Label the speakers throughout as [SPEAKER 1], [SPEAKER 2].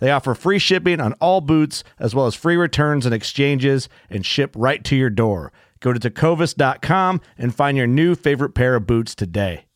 [SPEAKER 1] They offer free shipping on all boots, as well as free returns and exchanges, and ship right to your door. Go to tecovas.com and find your new favorite pair of boots today.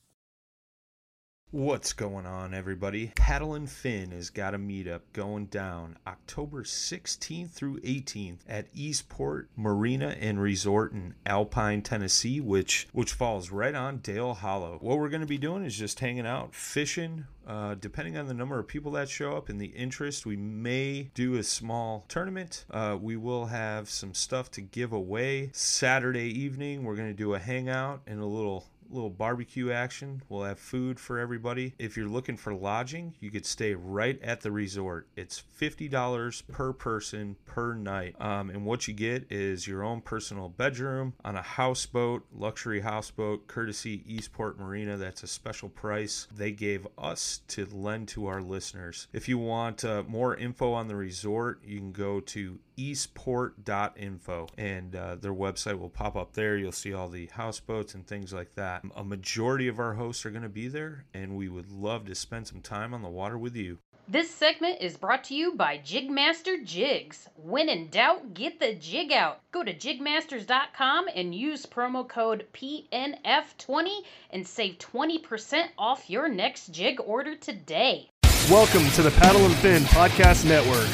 [SPEAKER 2] What's going on, everybody? Paddle and Fin has got a meetup going down October 16th through 18th at Eastport Marina and Resort in Alpine, Tennessee, which which falls right on Dale Hollow. What we're going to be doing is just hanging out, fishing. Uh, depending on the number of people that show up and the interest, we may do a small tournament. Uh, we will have some stuff to give away Saturday evening. We're going to do a hangout and a little little barbecue action. We'll have food for everybody. If you're looking for lodging, you could stay right at the resort. It's $50 per person per night. Um, and what you get is your own personal bedroom on a houseboat, luxury houseboat, courtesy Eastport Marina. That's a special price they gave us to lend to our listeners. If you want uh, more info on the resort, you can go to eastport.info and uh, their website will pop up there. You'll see all the houseboats and things like that. A majority of our hosts are going to be there, and we would love to spend some time on the water with you.
[SPEAKER 3] This segment is brought to you by Jigmaster Jigs. When in doubt, get the jig out. Go to jigmasters.com and use promo code PNF20 and save 20% off your next jig order today.
[SPEAKER 4] Welcome to the Paddle and Fin Podcast Network.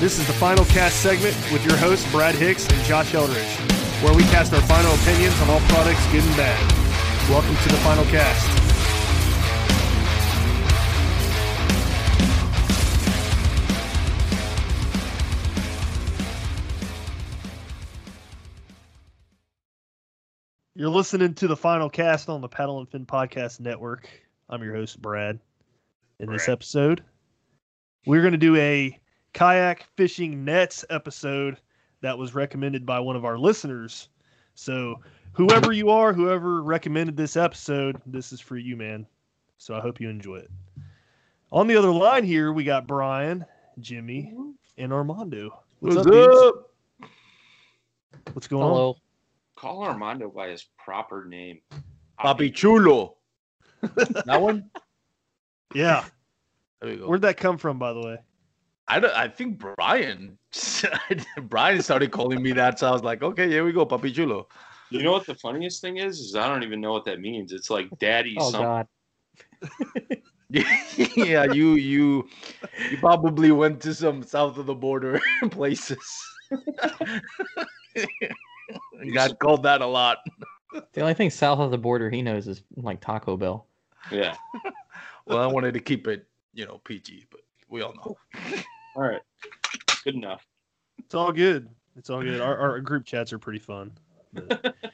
[SPEAKER 4] This is the final cast segment with your hosts, Brad Hicks and Josh Eldridge, where we cast our final opinions on all products, good and bad. Welcome to the final cast. You're listening to the final cast on the Paddle and Fin Podcast Network. I'm your host, Brad. In this episode, we're going to do a kayak fishing nets episode that was recommended by one of our listeners. So, whoever you are, whoever recommended this episode, this is for you, man. So, I hope you enjoy it. On the other line here, we got Brian, Jimmy, and Armando. What's,
[SPEAKER 5] What's
[SPEAKER 4] up?
[SPEAKER 5] up?
[SPEAKER 4] What's going
[SPEAKER 6] on
[SPEAKER 5] Call Armando by his proper name.
[SPEAKER 6] Papi Chulo. that one?
[SPEAKER 4] on? Yeah.
[SPEAKER 6] There we go.
[SPEAKER 4] Where'd that come from, by the way?
[SPEAKER 6] I, don't, I think Brian Brian started calling me that, so I was like, okay, here we go, Papi Chulo.
[SPEAKER 5] You know what the funniest thing is? Is I don't even know what that means. It's like daddy
[SPEAKER 6] Oh,
[SPEAKER 5] something.
[SPEAKER 6] God. yeah, you you you probably went to some south of the border places. You got called that a lot.
[SPEAKER 7] The only thing south of the border he knows is like Taco Bell.
[SPEAKER 5] Yeah.
[SPEAKER 6] Well, I wanted to keep it, you know, PG, but we all know.
[SPEAKER 5] All right. Good enough.
[SPEAKER 4] It's all good. It's all good. Our, our group chats are pretty fun. But-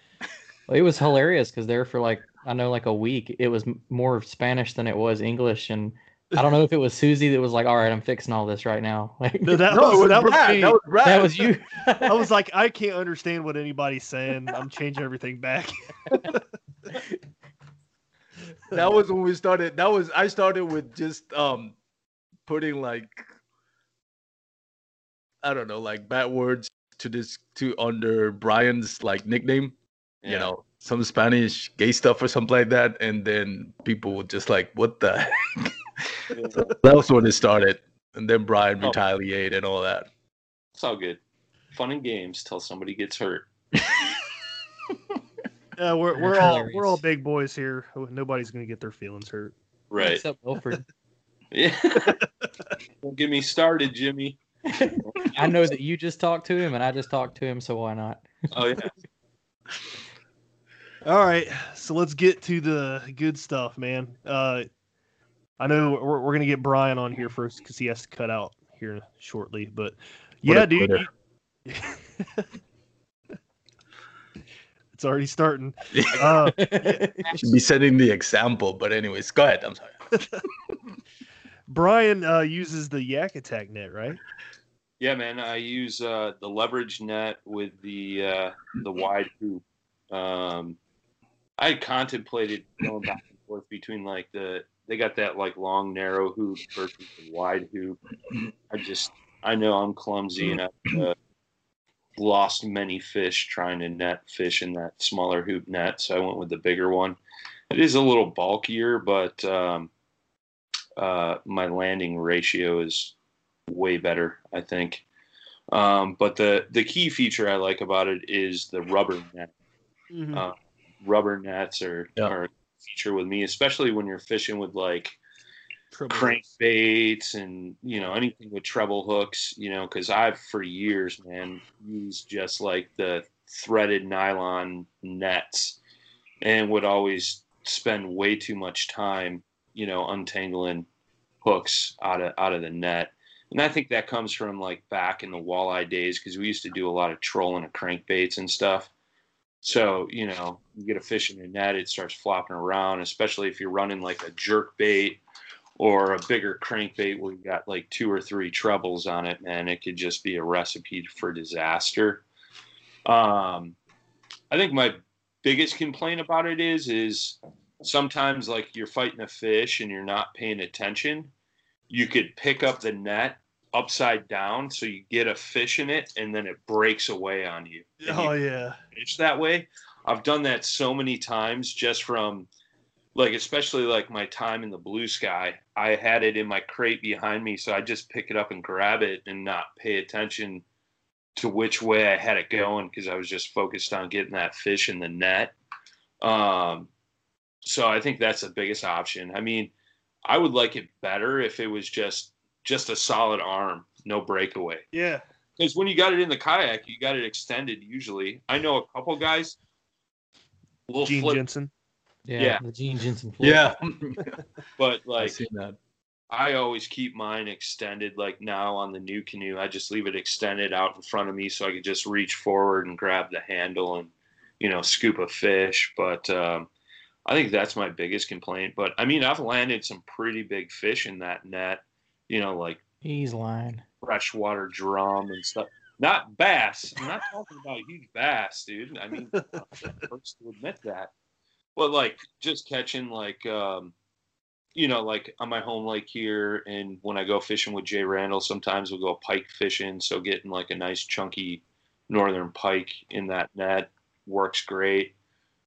[SPEAKER 7] Well, it was hilarious because there for like I know like a week it was m- more Spanish than it was English, and I don't know if it was Susie that was like, "All right, I'm fixing all this right now." Like
[SPEAKER 4] No, that
[SPEAKER 6] No,
[SPEAKER 4] was,
[SPEAKER 6] was
[SPEAKER 4] that was me.
[SPEAKER 6] That was Brad.
[SPEAKER 7] that was you.
[SPEAKER 4] I was like, I can't understand what anybody's saying. I'm changing everything back.
[SPEAKER 6] That was when we started. That was I started with just um putting like I don't know, like bad words to this to under Brian's like nickname, you know, some Spanish gay stuff or something like that, and then people would just like, "What the?" heck? so that was when it started, and then Brian
[SPEAKER 2] Oh.
[SPEAKER 6] retaliated and all that.
[SPEAKER 2] It's all good. Fun and games till somebody gets hurt.
[SPEAKER 4] Yeah, we're we're all
[SPEAKER 7] hilarious.
[SPEAKER 4] we're all big boys here. Nobody's gonna get their feelings hurt.
[SPEAKER 2] Right.
[SPEAKER 7] Except Wilford.
[SPEAKER 2] Yeah. Don't get me started, Jimmy.
[SPEAKER 7] I know that you just talked to him and I just talked to him, so why not?
[SPEAKER 2] Oh yeah.
[SPEAKER 4] All right, so let's get to the good stuff, man. Uh, I know we're, we're gonna get Brian on here first because he has to cut out here shortly. But yeah, dude, you- it's already starting. Uh,
[SPEAKER 6] Should be setting the example, but anyways, go ahead. I'm sorry.
[SPEAKER 4] Brian uh, uses the Yak Attack net, right?
[SPEAKER 2] Yeah, man. I use uh, the leverage net with the uh, the wide hoop. Um, I contemplated going back and forth between like the they got that like long narrow hoop versus the wide hoop. I just I know I'm clumsy and I've uh, lost many fish trying to net fish in that smaller hoop net, so I went with the bigger one. It is a little bulkier, but um, uh, my landing ratio is way better, I think. Um, but the the key feature I like about it is the rubber net.
[SPEAKER 4] Mhm.
[SPEAKER 2] Uh, rubber nets are,
[SPEAKER 6] Yeah.
[SPEAKER 2] are a feature with me, especially when you're fishing with like
[SPEAKER 4] Triple
[SPEAKER 2] crankbaits and you know anything with treble hooks. You know, because I've for years, man, used just like the threaded nylon nets, and would always spend way too much time, you know, untangling hooks out of out of the net. And I think that comes from like back in the walleye days because we used to do a lot of trolling of crankbaits and stuff. So, you know, you get a fish in your net, it starts flopping around, especially if you're running like a jerk bait or a bigger crankbait where you got like two or three trebles on it, man. It could just be a recipe for disaster. Um, I think my biggest complaint about it is is sometimes like you're fighting a fish and you're not paying attention you could pick up the net upside down so you get a fish in it and then it breaks away on you. And
[SPEAKER 4] Oh
[SPEAKER 2] you
[SPEAKER 4] yeah.
[SPEAKER 2] fish that way. I've done that so many times just from like especially like my time in the blue sky. I had it in my crate behind me, so I just pick it up and grab it and not pay attention to which way I had it going because I was just focused on getting that fish in the net. Um, so I think that's the biggest option. I mean, I would like it better if it was just just a solid arm, no breakaway.
[SPEAKER 4] Yeah.
[SPEAKER 2] Because when you got it in the kayak, you got it extended. Usually, I know a couple guys will
[SPEAKER 4] Gene
[SPEAKER 2] flip,
[SPEAKER 4] Jensen.
[SPEAKER 7] Yeah,
[SPEAKER 2] Yeah.
[SPEAKER 7] the Gene Jensen flip.
[SPEAKER 6] Yeah,
[SPEAKER 2] but
[SPEAKER 6] I've
[SPEAKER 2] like
[SPEAKER 6] seen that.
[SPEAKER 2] I always keep mine extended. Like now on the new canoe, I just leave it extended out in front of me so I can just reach forward and grab the handle and you know scoop a fish. But um, I think that's my biggest complaint. But I mean, I've landed some pretty big fish in that net. You know, like
[SPEAKER 7] He's lying.
[SPEAKER 2] freshwater drum and stuff. Not bass. I'm not talking about huge bass, dude. I mean, I'm the first to admit that. But like just catching like um you know, like on my home lake here and when I go fishing with Jay Randall, sometimes we'll go pike fishing. So getting like a nice chunky northern pike in that net works great.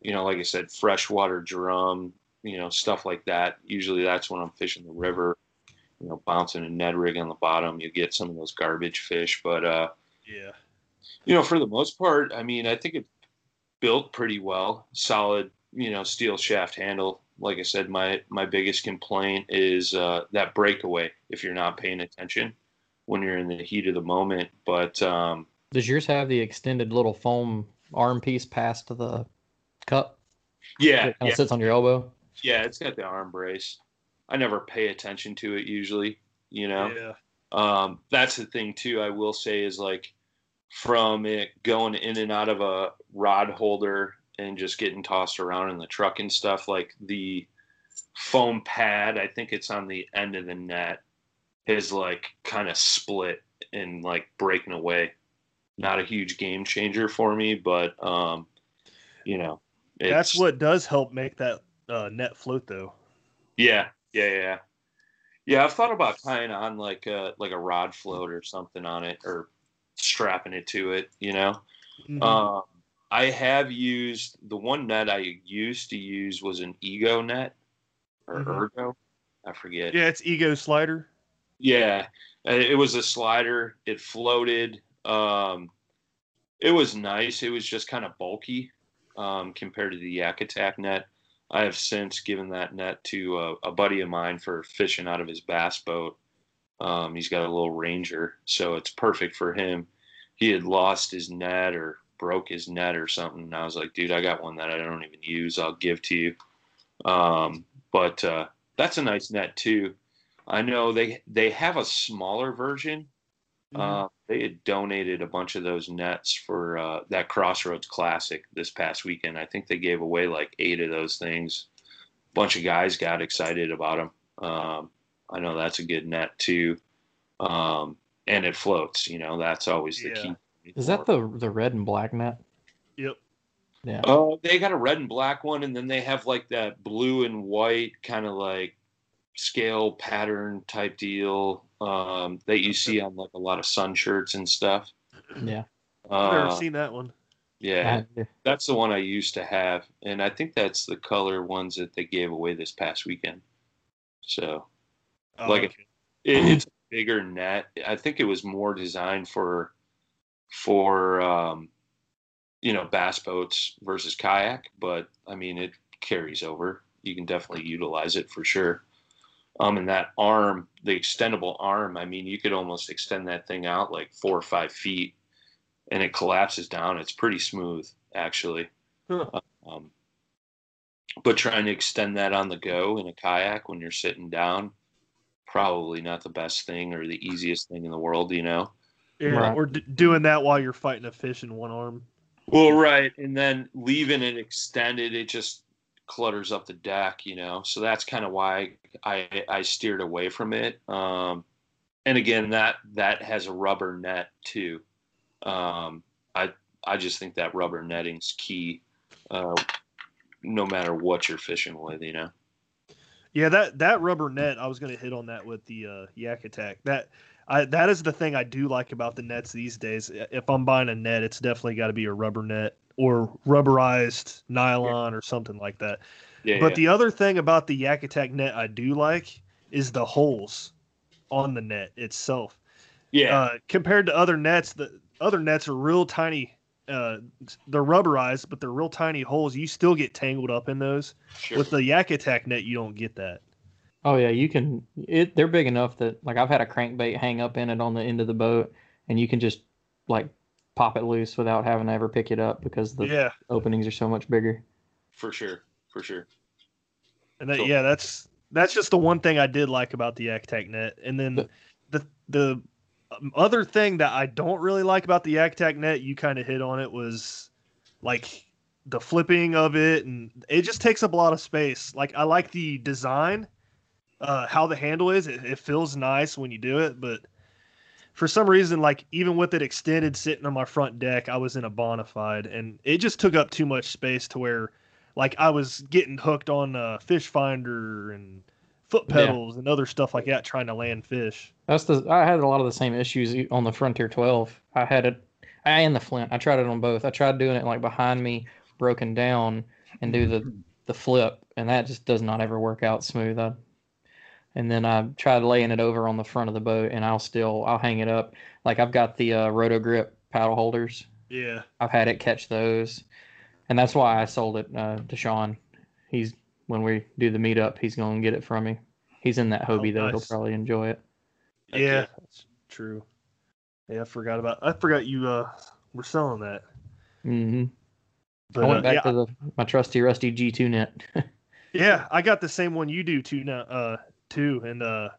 [SPEAKER 2] You know, like I said, freshwater drum, you know, stuff like that. Usually that's when I'm fishing the river you know, bouncing a Ned rig on the bottom, you get some of those garbage fish. But uh,
[SPEAKER 4] Yeah.
[SPEAKER 2] you know, for the most part, I mean, I think it's built pretty well, solid, you know, steel shaft handle. Like I said, my my biggest complaint is uh, that breakaway if you're not paying attention when you're in the heat of the moment. But um,
[SPEAKER 7] Does yours have the extended little foam arm piece past the cup?
[SPEAKER 2] yeah,
[SPEAKER 7] It kind
[SPEAKER 2] yeah,
[SPEAKER 7] of sits on your elbow.
[SPEAKER 2] yeah, it's got the arm brace. I never pay attention to it usually, you know.
[SPEAKER 4] Yeah.
[SPEAKER 2] um, that's the thing too i will say is like from it going in and out of a rod holder and just getting tossed around in the truck and stuff like the foam pad i think it's on the end of the net is like kind of split and like breaking away not a huge game changer for me but um you know
[SPEAKER 4] That's what does help make that uh, net float, though.
[SPEAKER 2] yeah, yeah, yeah, yeah. I've thought about tying on like a like a rod float or something on it, or strapping it to it. You know.
[SPEAKER 4] Mhm.
[SPEAKER 2] Um, I have used the one net I used to use was an Ego net or
[SPEAKER 4] Mhm.
[SPEAKER 2] Ergo. I forget.
[SPEAKER 4] yeah, it's ego slider.
[SPEAKER 2] Yeah, uh, it was a slider. It floated. Um, it was nice. It was just kind of bulky um, compared to the Yak Attack net. I have since given that net to a, a buddy of mine for fishing out of his bass boat. Um, he's got a little Ranger, so it's perfect for him. He had lost his net or broke his net or something. And I was like, dude, I got one that I don't even use. I'll give to you. Um, but uh, that's a nice net too. I know they they have a smaller version. Uh, they had donated a bunch of those nets for uh, that Crossroads Classic this past weekend. I think they gave away like eight of those things. A bunch of guys got excited about them. Um, I know that's a good net too, um, and it floats. You know, that's always the
[SPEAKER 4] Yeah.
[SPEAKER 2] key.
[SPEAKER 7] Is that the the red and black net?
[SPEAKER 4] Yep.
[SPEAKER 7] Yeah.
[SPEAKER 2] Oh, they got a red and black one, and then they have like that blue and white kind of like scale pattern type deal um, that you see on like a lot of sun shirts and stuff.
[SPEAKER 7] Yeah.
[SPEAKER 4] I've never
[SPEAKER 2] Uh,
[SPEAKER 4] seen that one.
[SPEAKER 2] yeah, that's the one I used to have, and I think that's the color ones that they gave away this past weekend. So
[SPEAKER 4] Oh,
[SPEAKER 2] like
[SPEAKER 4] okay.
[SPEAKER 2] it, it's a bigger net. I think it was more designed for for um, you know bass boats versus kayak, but I mean it carries over. You can definitely utilize it for sure. Um, and that arm, the extendable arm, I mean, you could almost extend that thing out like four or five feet, and it collapses down. It's pretty smooth, actually.
[SPEAKER 4] Huh.
[SPEAKER 2] Um, but trying to extend that on the go in a kayak when you're sitting down, probably not the best thing or the easiest thing in the world, you know.
[SPEAKER 4] Yeah,
[SPEAKER 7] Right.
[SPEAKER 4] or d- doing that while you're fighting a fish in one arm.
[SPEAKER 2] Well, right, and then leaving it extended, it just clutters up the deck, you know. So that's kind of why I I steered away from it. Um, and again, that that has a rubber net too. Um, I I just think that rubber netting's key, uh, no matter what you're fishing with, you know.
[SPEAKER 4] Yeah, that that rubber net. I was going to hit on that with the uh, Yak Attack. That I that is the thing I do like about the nets these days. If I'm buying a net, it's definitely got to be a rubber net or rubberized nylon or something like that.
[SPEAKER 2] Yeah,
[SPEAKER 4] But
[SPEAKER 2] yeah.
[SPEAKER 4] the other thing about the Yak Attack net I do like is the holes on the net itself.
[SPEAKER 2] yeah,
[SPEAKER 4] Uh, compared to other nets, the other nets are real tiny. Uh, they're rubberized, but they're real tiny holes. You still get tangled up in those.
[SPEAKER 2] sure.
[SPEAKER 4] With the Yak Attack net, you don't get that.
[SPEAKER 7] Oh yeah, you can. It they're big enough that like I've had a crankbait hang up in it on the end of the boat, and you can just like pop it loose without having to ever pick it up because the
[SPEAKER 4] yeah,
[SPEAKER 7] openings are so much bigger.
[SPEAKER 2] for sure, for sure.
[SPEAKER 4] and that,
[SPEAKER 2] Cool.
[SPEAKER 4] yeah, that's that's just the one thing I did like about the Yak Attack net. And then
[SPEAKER 7] But-
[SPEAKER 4] the the um, other thing that I don't really like about the Yak Attack net, you kind of hit on it, was like the flipping of it, and it just takes up a lot of space. Like I like the design, uh, how the handle is. It, it feels nice when you do it, but for some reason, like even with it extended sitting on my front deck, I was in a bonafide, and it just took up too much space to where, like, I was getting hooked on uh, fish finder and foot
[SPEAKER 7] Yeah.
[SPEAKER 4] pedals and other stuff like that, trying to land fish.
[SPEAKER 7] That's the I had a lot of the same issues on the Frontier 12. I had it, I and the Flint. I tried it on both. I tried doing it like behind me, broken down, and do the the flip, and that just does not ever work out smooth. I, and then I tried laying it over on the front of the boat, and I'll still I'll hang it up. Like I've got the uh, Roto Grip paddle holders.
[SPEAKER 4] Yeah,
[SPEAKER 7] I've had it catch those, and that's why I sold it uh, to Sean. He's when we do the meetup, he's going to get it from me. He's in that Hobie though. He'll probably enjoy it.
[SPEAKER 2] Heck
[SPEAKER 4] yeah, that's true. Yeah, I forgot about. I forgot you uh were selling that.
[SPEAKER 7] Mm-hmm.
[SPEAKER 4] But,
[SPEAKER 7] I went
[SPEAKER 4] uh,
[SPEAKER 7] back
[SPEAKER 4] yeah,
[SPEAKER 7] to the my trusty rusty G2 net.
[SPEAKER 4] Yeah, I got the same one you do too now, uh, too, and uh,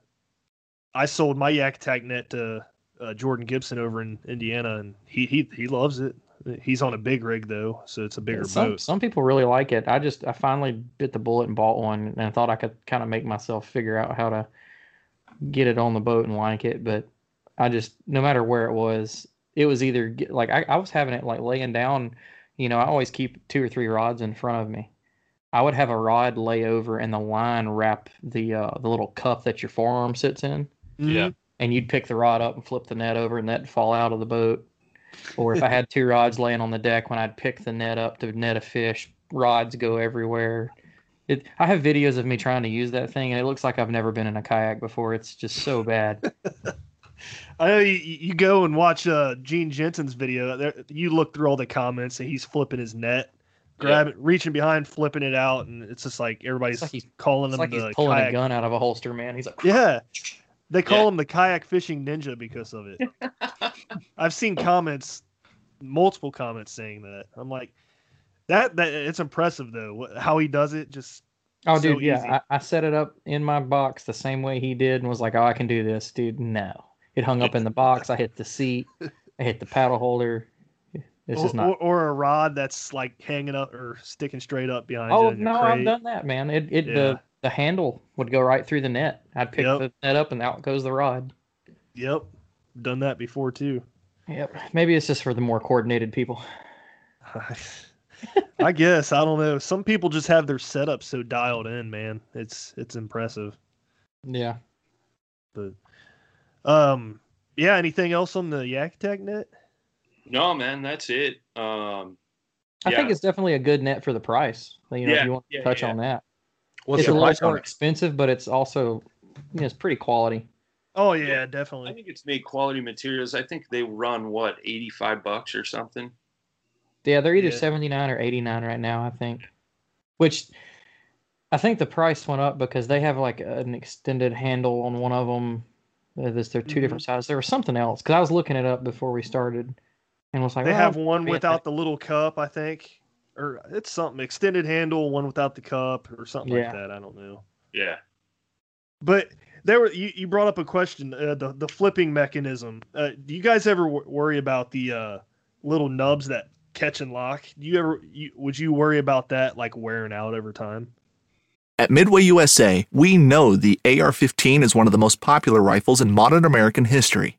[SPEAKER 4] I sold my Yak Attack net to uh, Jordan Gibson over in Indiana, and he he he loves it. He's on a big rig though, so it's a bigger
[SPEAKER 7] some
[SPEAKER 4] boat.
[SPEAKER 7] some people really like it. I just I finally bit the bullet and bought one, and I thought I could kind of make myself figure out how to get it on the boat and like it. But I just no matter where it was, it was either like I, I was having it like laying down. You know, I always keep two or three rods in front of me. I would have a rod lay over and the line wrap the uh, the little cup that your forearm sits in.
[SPEAKER 2] Yeah.
[SPEAKER 7] and you'd pick the rod up and flip the net over, and that'd fall out of the boat. or if I had two rods laying on the deck when I'd pick the net up to net a fish, rods go everywhere. It, I have videos of me trying to use that thing, and it looks like I've never been in a kayak before. It's just so bad.
[SPEAKER 4] I know you, you go and watch uh, Gene Jensen's video. There, you look through all the comments, and he's flipping his net, grab it, reaching behind, flipping it out, and it's just like everybody's
[SPEAKER 7] like he's-
[SPEAKER 4] calling
[SPEAKER 7] It's
[SPEAKER 4] him
[SPEAKER 7] like
[SPEAKER 4] the
[SPEAKER 7] he's pulling
[SPEAKER 4] kayak.
[SPEAKER 7] a gun out of a holster, man. He's like,
[SPEAKER 4] Yeah, they call
[SPEAKER 2] Yeah.
[SPEAKER 4] him the kayak fishing ninja because of it. I've seen comments, multiple comments saying that. I'm like, that that it's impressive though. How he does it, just
[SPEAKER 7] Oh,
[SPEAKER 4] So
[SPEAKER 7] dude,
[SPEAKER 4] easy.
[SPEAKER 7] yeah. I, I set it up in my box the same way he did and was like, oh, I can do this, dude. No. It hung up in the box. I hit the seat. I hit the paddle holder. It's
[SPEAKER 4] or,
[SPEAKER 7] just not.
[SPEAKER 4] or, or a rod that's like hanging up or sticking straight up behind you.
[SPEAKER 7] oh,
[SPEAKER 4] in your
[SPEAKER 7] no, I've done that, man. It, it
[SPEAKER 4] Yeah.
[SPEAKER 7] the, the handle would go right through the net. I'd pick
[SPEAKER 4] Yep.
[SPEAKER 7] the net up and out goes the rod.
[SPEAKER 4] Yep, done that before too.
[SPEAKER 7] Yep. Maybe it's just for the more coordinated people.
[SPEAKER 4] I guess I don't know. Some people just have their setup so dialed in, man. It's it's impressive.
[SPEAKER 7] Yeah.
[SPEAKER 4] But um, yeah. Anything else on the Yak Attack net?
[SPEAKER 2] No, man, that's it. Um,
[SPEAKER 7] I think it's definitely a good net for the price. You know,
[SPEAKER 2] Yeah,
[SPEAKER 7] if you want to
[SPEAKER 2] yeah,
[SPEAKER 7] touch
[SPEAKER 2] yeah.
[SPEAKER 7] on that.
[SPEAKER 6] What's
[SPEAKER 7] it's a
[SPEAKER 6] the
[SPEAKER 7] little
[SPEAKER 6] price
[SPEAKER 7] more expensive, but it's also, you know, it's pretty quality.
[SPEAKER 4] Oh yeah,
[SPEAKER 2] Yeah, I think it's made quality materials. I think they run what eighty five bucks or something.
[SPEAKER 7] Yeah, they're either
[SPEAKER 4] Yeah.
[SPEAKER 7] 79 or 89 right now, I think. Which I think the price went up because they have like an extended handle on one of them. There's they're 2 different sizes. There was something else because I was looking it up before we started and was like,
[SPEAKER 4] They
[SPEAKER 7] well,
[SPEAKER 4] have one without
[SPEAKER 7] that.
[SPEAKER 4] the little cup, I think, or it's something extended handle, one without the cup, or something
[SPEAKER 7] Yeah.
[SPEAKER 4] like that. I don't know.
[SPEAKER 2] Yeah.
[SPEAKER 4] But there were you, you brought up a question uh, the the flipping mechanism. Uh, do you guys ever w- worry about the uh, little nubs that catch and lock? Do you ever you, would you worry about that like wearing out over time?
[SPEAKER 8] At Midway USA, we know the AR 15 is one of the most popular rifles in modern American history.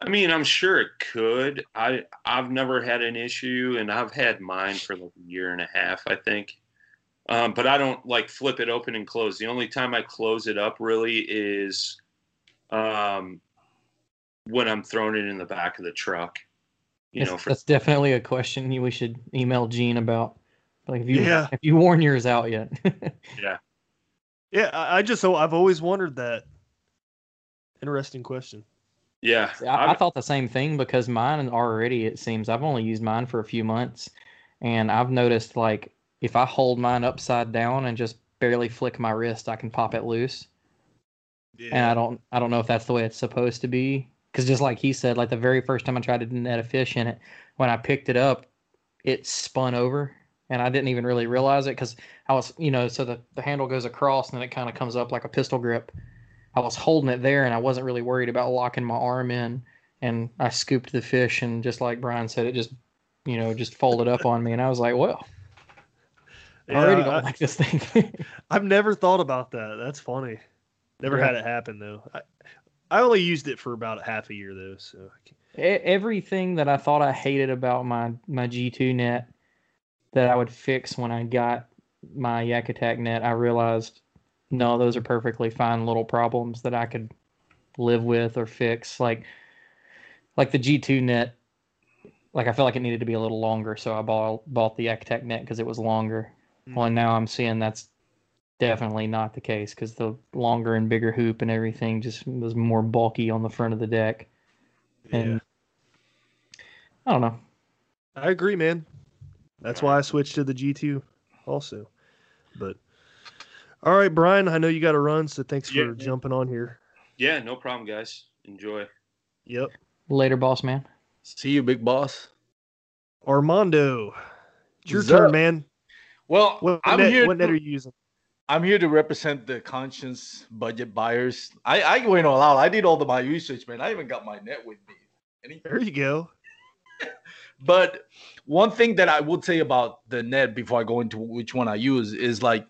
[SPEAKER 2] I mean, I'm sure it could. I I've never had an issue, and I've had mine for like a year and a half, I think. Um, but I don't like flip it open and close. The only time I close it up really is um, when I'm throwing it in the back of the truck. You
[SPEAKER 7] It's-
[SPEAKER 2] know, for
[SPEAKER 7] that's definitely a question you- we should email Gene about. Like, have you
[SPEAKER 4] Yeah.
[SPEAKER 7] have you worn yours out yet?
[SPEAKER 4] Yeah, I, I just so I've always wondered that. Interesting question.
[SPEAKER 2] Yeah.
[SPEAKER 7] I, I thought the same thing because mine already, it seems, I've only used mine for a few months. And I've noticed, like, if I hold mine upside down and just barely flick my wrist, I can pop it loose. Yeah. And I don't, I don't know if that's the way it's supposed to be. Because just like he said, like the very first time I tried to net a fish in it, when I picked it up, it spun over, and I didn't even really realize it because I was, you know, so the, the handle goes across and then it kind of comes up like a pistol grip. I was holding it there and I wasn't really worried about locking my arm in. And I scooped the fish and just like Brian said, it just, you know, just folded up on me. And I was like, well, I already don't
[SPEAKER 4] I-
[SPEAKER 7] like this thing.
[SPEAKER 4] I've never thought about that. That's funny. Never
[SPEAKER 7] Yeah.
[SPEAKER 4] had it happen though. I, I only used it for about half a year though. So
[SPEAKER 7] everything that I thought I hated about my my G2 net that I would fix when I got my Yak Attack net, I realized no, those are perfectly fine little problems that I could live with or fix. Like like the G2 net, like I felt like it needed to be a little longer, so I bought bought the Attack net because it was longer. Mm. Well, and now I'm seeing that's definitely not the case because the longer and bigger hoop and everything just was more bulky on the front of the deck. And
[SPEAKER 4] yeah.
[SPEAKER 7] I don't know.
[SPEAKER 4] I agree, man. That's why I switched to the G2 also. But all right, Brian, I know you got to run, so thanks
[SPEAKER 2] Yeah,
[SPEAKER 4] for
[SPEAKER 2] man.
[SPEAKER 4] jumping on here.
[SPEAKER 2] yeah, no problem, guys. Enjoy.
[SPEAKER 4] Yep.
[SPEAKER 7] Later, boss man.
[SPEAKER 6] See you, big boss.
[SPEAKER 4] Armando, it's your
[SPEAKER 6] What's
[SPEAKER 4] turn,
[SPEAKER 6] up?
[SPEAKER 4] man.
[SPEAKER 6] Well,
[SPEAKER 4] What,
[SPEAKER 6] I'm
[SPEAKER 4] net,
[SPEAKER 6] here.
[SPEAKER 4] what net are you using?
[SPEAKER 6] I'm here to represent the conscious budget buyers. I I went all out. I did all the my research, man. I even got my net with me. Any-
[SPEAKER 4] There you go.
[SPEAKER 6] But one thing that I would say about the net before I go into which one I use is like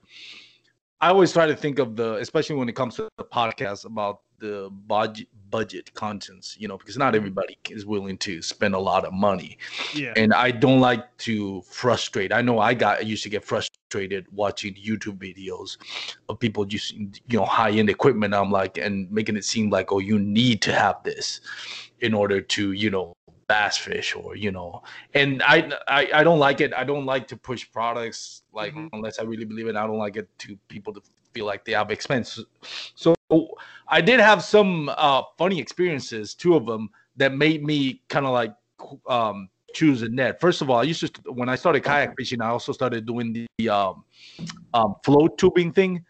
[SPEAKER 6] I always try to think of the, especially when it comes to the podcast, about the budget budget contents. You know, because not mm-hmm. everybody is willing to spend a lot of money,
[SPEAKER 4] Yeah.
[SPEAKER 6] and I don't like to frustrate. I know I got I used to get frustrated watching YouTube videos of people using you know high end equipment. I'm like, and making it seem like, oh, you need to have this in order to you know bass fish or you know and I, I i don't like it. I don't like to push products like
[SPEAKER 4] Mhm.
[SPEAKER 6] unless i really believe it. I don't like it to people to feel like they have expense. So i did have some uh funny experiences two of them that made me kind of like um choose a net. First of all i used to when i started kayak fishing i also started doing the um, um float tubing thing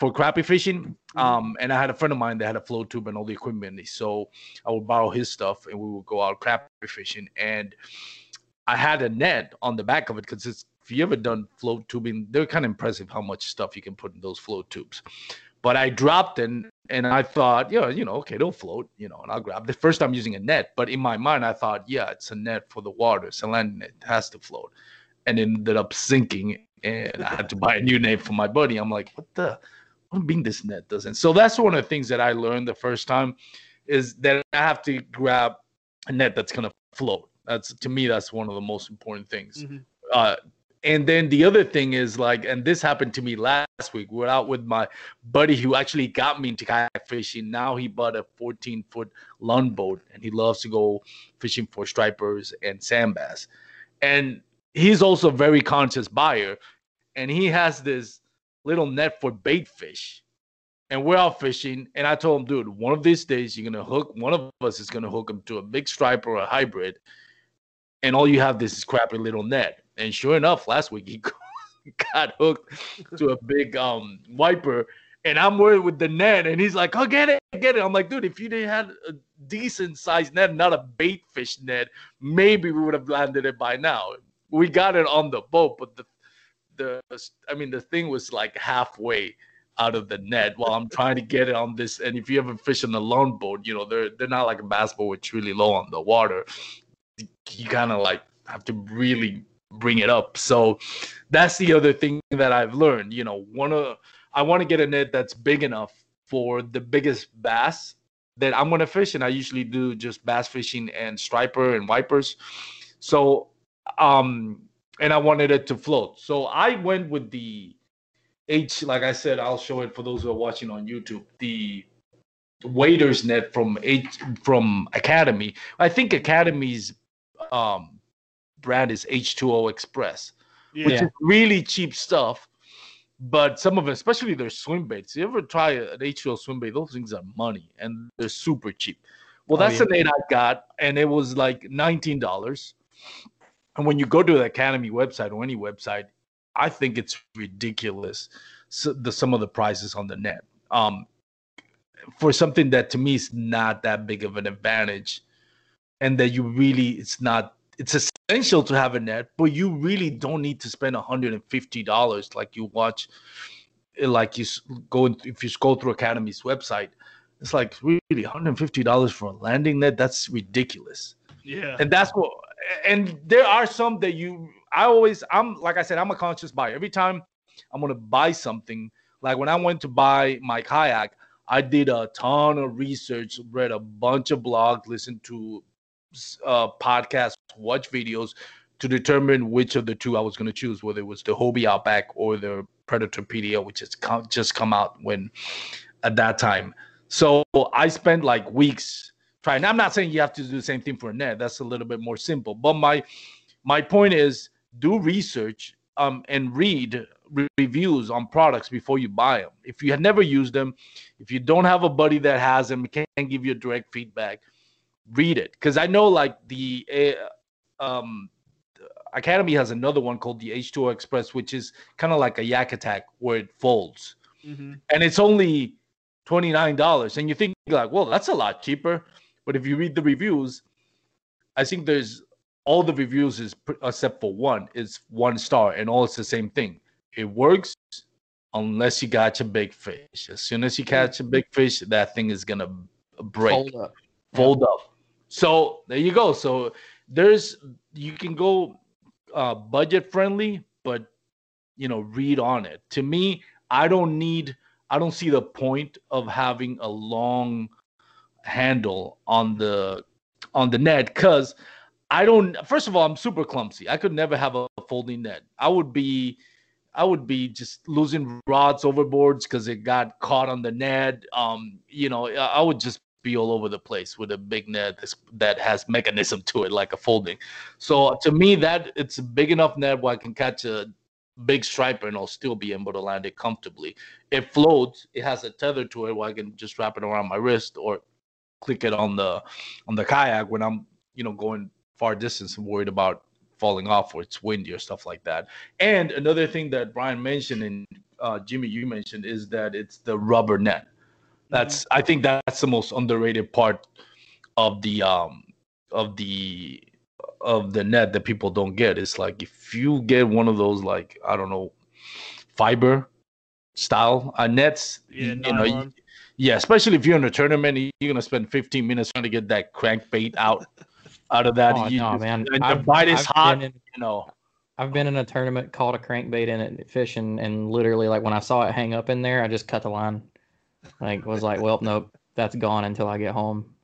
[SPEAKER 6] for crappie fishing um, and I had a friend of mine that had a float tube and all the equipment. So I would borrow his stuff and we would go out crappie fishing. And I had a net on the back of it because it's if you ever done float tubing, they're kind of impressive how much stuff you can put in those float tubes. But I dropped in and I thought, yeah, you know, okay, they'll float, you know, and I'll grab the first time using a net. But in my mind, I thought, yeah, it's a net for the water. It's a land net, it has to float. And it ended up sinking. And I had to buy a new net for my buddy. I'm like, what the what do you mean this net doesn't? So that's one of the things that I learned the first time is that I have to grab a net that's gonna float. That's to me, that's one of the most important things.
[SPEAKER 4] Mhm.
[SPEAKER 6] Uh, and then the other thing is like, and this happened to me last week. We're out with my buddy who actually got me into kayak fishing. Now he bought a 14 foot lund boat and he loves to go fishing for stripers and sand bass. And he's also a very conscious buyer. And he has this little net for bait fish. And we're out fishing. And I told him, dude, one of these days you're gonna hook one of us is gonna hook him to a big striper or a hybrid. And all you have this is crappy little net. And sure enough, last week he got hooked to a big um wiper. And I'm worried with the net, and he's like, "Oh, get it, get it." I'm like, "Dude, if you didn't have a decent sized net, not a bait fish net, maybe we would have landed it by now." We got it on the boat, but the the I mean the thing was like halfway out of the net while I'm trying to get it on this. And if you ever fish on a Lund boat, you know they're they're not like a bass boat which really low on the water. You kind of like have to really bring it up. So that's the other thing that I've learned. You know, one of I want to get a net that's big enough for the biggest bass that I'm gonna fish, and I usually do just bass fishing and striper and wipers. So um and I wanted it to float. So I went with the H, like I said, I'll show it for those who are watching on YouTube. The waiter's net from H from Academy. I think Academy's um brand is H2O Express, which is really cheap stuff. But some of it, especially their swim baits, you ever try an H2O swim bait? Those things are money and they're super cheap. Well,
[SPEAKER 4] Oh,
[SPEAKER 6] that's
[SPEAKER 4] yeah.
[SPEAKER 6] the net I got, and it was like $19. And when you go to the Academy website or any website, I think it's ridiculous. So the some of the prices on the net. Um, for something that to me is not that big of an advantage, and that you really it's not it's essential to have a net, but you really don't need to spend $150 like you watch like you go if you go through Academy's website. It's like really $150 for a landing net. That's ridiculous
[SPEAKER 4] Yeah.
[SPEAKER 6] and that's what and there are some that you i always i'm like i said i'm a conscious buyer. Every time i'm to buy something like when i went to buy my kayak i did a ton of research read a bunch of blogs listened to uh podcasts watch videos to determine which of the two i was to choose whether it was the hobie outback or the predator pdl which has come, just come out when at that time. So i spent like weeks trying. I'm not saying you have to do the same thing for a net. That's a little bit more simple. But my my point is do research um and read re- reviews on products before you buy them. If you have never used them, if you don't have a buddy that has them, can't give you direct feedback, read it. Because I know like the uh, um Academy has another one called the H2O Express, which is kind of like a Yak Attack where it folds
[SPEAKER 4] hmm
[SPEAKER 6] and it's only $29 and you think like well that's a lot cheaper but if you read the reviews i think there's all the reviews is except for one is one star and all it's the same thing it works unless you catch a big fish as soon as you catch a big fish that thing is gonna break
[SPEAKER 7] Fold up.
[SPEAKER 6] fold up. So there you go. So there's you can go uh, budget friendly, but you know read on it. To me, I don't need I don't see the point of having a long handle on the on the net because I don't first of all I'm super clumsy. I could never have a folding net. I would be I would be just losing rods overboards because it got caught on the net. Um, you know, I would just be all over the place with a big net that has mechanism to it like a folding. So to me, that it's a big enough net where I can catch a big striper and I'll still be able to land it comfortably. It floats. It has a tether to it where I can just wrap it around my wrist or click it on the on the kayak when I'm you know going far distance and worried about falling off or it's windy or stuff like that. And another thing that Brian mentioned and uh, Jimmy you mentioned is that it's the rubber net. That's I think that's the most underrated part of the um of the of the net that people don't get. It's like if you get one of those like I don't know fiber style uh, nets,
[SPEAKER 4] Yeah,
[SPEAKER 6] you, you know, you- yeah, especially if you're in a tournament, you're gonna spend 15 minutes trying to get that crankbait out out of that.
[SPEAKER 7] Oh,
[SPEAKER 6] You
[SPEAKER 7] no,
[SPEAKER 6] just-
[SPEAKER 7] man.
[SPEAKER 6] And the
[SPEAKER 7] I've-
[SPEAKER 6] bite is
[SPEAKER 7] I've
[SPEAKER 6] hot,
[SPEAKER 7] in-
[SPEAKER 6] you know.
[SPEAKER 7] I've been in a tournament, caught a crankbait in it fishing, and literally, like when I saw it hang up in there, I just cut the line. Like was like, well, nope, that's gone until I get home.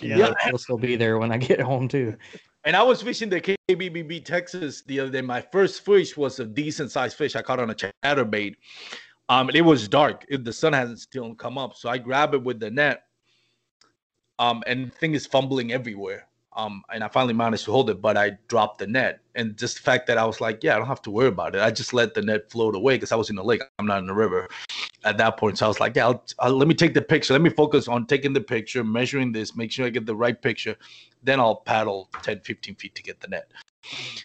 [SPEAKER 4] Yeah.
[SPEAKER 6] Yeah.
[SPEAKER 7] It'll still be there when I get home too.
[SPEAKER 6] And I was fishing the KBBB Texas the other day. My first fish was a decent sized fish I caught on a chatterbait. Um, it was dark. It, the sun hasn't still come up, so I grab it with the net. Um, and thing is fumbling everywhere. Um, and I finally managed to hold it, but I dropped the net. And just the fact that I was like, yeah, I don't have to worry about it. I just let the net float away because I was in the lake. I'm not in the river at that point. So I was like, yeah, I'll, I'll- let me take the picture. Let me focus on taking the picture, measuring this, make sure I get the right picture. Then I'll paddle 10, 15 feet to get the net.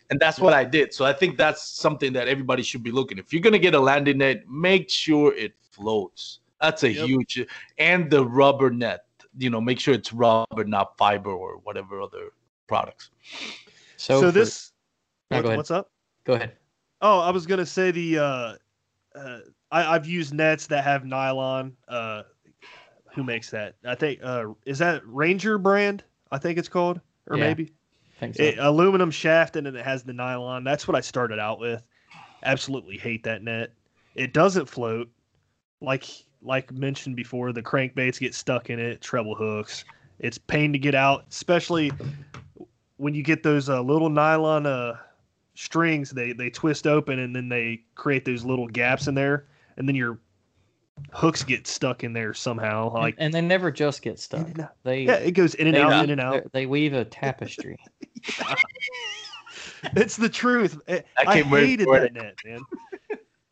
[SPEAKER 6] And that's what I did. So I think that's something that everybody should be looking. If you're gonna get a landing net, make sure it floats. That's a
[SPEAKER 4] Yep.
[SPEAKER 6] huge and the rubber net. You know, make sure it's rubber, not fiber or whatever other products.
[SPEAKER 7] So,
[SPEAKER 4] So,
[SPEAKER 7] for-
[SPEAKER 4] this
[SPEAKER 7] No,
[SPEAKER 4] what-
[SPEAKER 7] go ahead.
[SPEAKER 4] what's up?
[SPEAKER 7] go ahead.
[SPEAKER 4] Oh, I was gonna say the uh, uh I, I've used nets that have nylon. Uh, who makes that? I think uh, is that Ranger brand? I think it's called, or
[SPEAKER 7] Yeah.
[SPEAKER 4] maybe
[SPEAKER 7] Think so.
[SPEAKER 4] it, aluminum shaft and then it has the nylon. That's what I started out with. Absolutely hate that net. It doesn't float. Like like mentioned before, the crankbaits get stuck in it. Treble hooks. It's pain to get out, especially when you get those uh, little nylon uh, strings. They they twist open and then they create those little gaps in there, and then your hooks get stuck in there somehow.
[SPEAKER 7] And-
[SPEAKER 4] Like
[SPEAKER 7] and, they never just get stuck. They
[SPEAKER 4] yeah, it goes in and out,
[SPEAKER 7] weave-
[SPEAKER 4] in and out.
[SPEAKER 7] They weave a tapestry.
[SPEAKER 4] It's the truth. I,
[SPEAKER 6] I
[SPEAKER 4] I
[SPEAKER 6] can't wait
[SPEAKER 4] hated that
[SPEAKER 6] it.
[SPEAKER 4] net, man.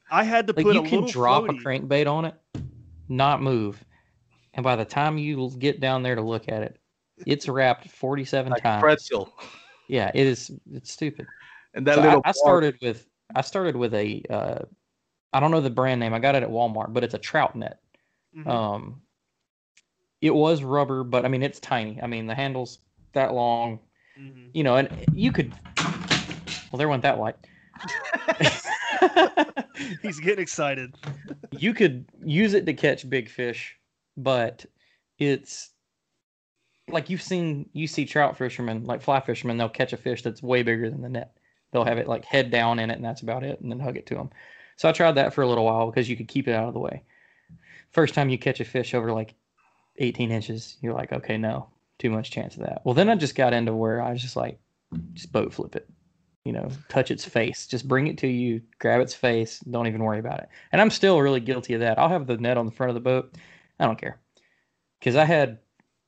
[SPEAKER 4] I had to
[SPEAKER 7] like
[SPEAKER 4] put
[SPEAKER 7] you
[SPEAKER 4] a
[SPEAKER 7] can drop
[SPEAKER 4] floaty-
[SPEAKER 7] a crankbait on it, not move, and by the time you get down there to look at it, it's wrapped forty-seven
[SPEAKER 6] Like
[SPEAKER 7] times.
[SPEAKER 6] pretzel.
[SPEAKER 7] Yeah, it is. It's stupid.
[SPEAKER 6] And that
[SPEAKER 7] So I-
[SPEAKER 6] little
[SPEAKER 7] I, started with I started with a uh, I don't know the brand name. I got it at Walmart, but it's a trout net.
[SPEAKER 4] Mhm.
[SPEAKER 7] Um, it was rubber, but I mean it's tiny. I mean the handle's that long,
[SPEAKER 4] Mhm.
[SPEAKER 7] you know, and you could. Well, there went that light.
[SPEAKER 4] He's getting excited.
[SPEAKER 7] you could use it to catch big fish, but it's like you've seen you see trout fishermen, like fly fishermen, they'll catch a fish that's way bigger than the net. They'll have it like head down in it, and that's about it, and then hug it to them. So I tried that for a little while because you could keep it out of the way. First time you catch a fish over like 18 inches, you're like, okay, no, too much chance of that. Well, then I just got into where I was just like, just boat flip it, you know, touch its face, just bring it to you, grab its face, don't even worry about it. And I'm still really guilty of that. I'll have the net on the front of the boat. I don't care. Because I had,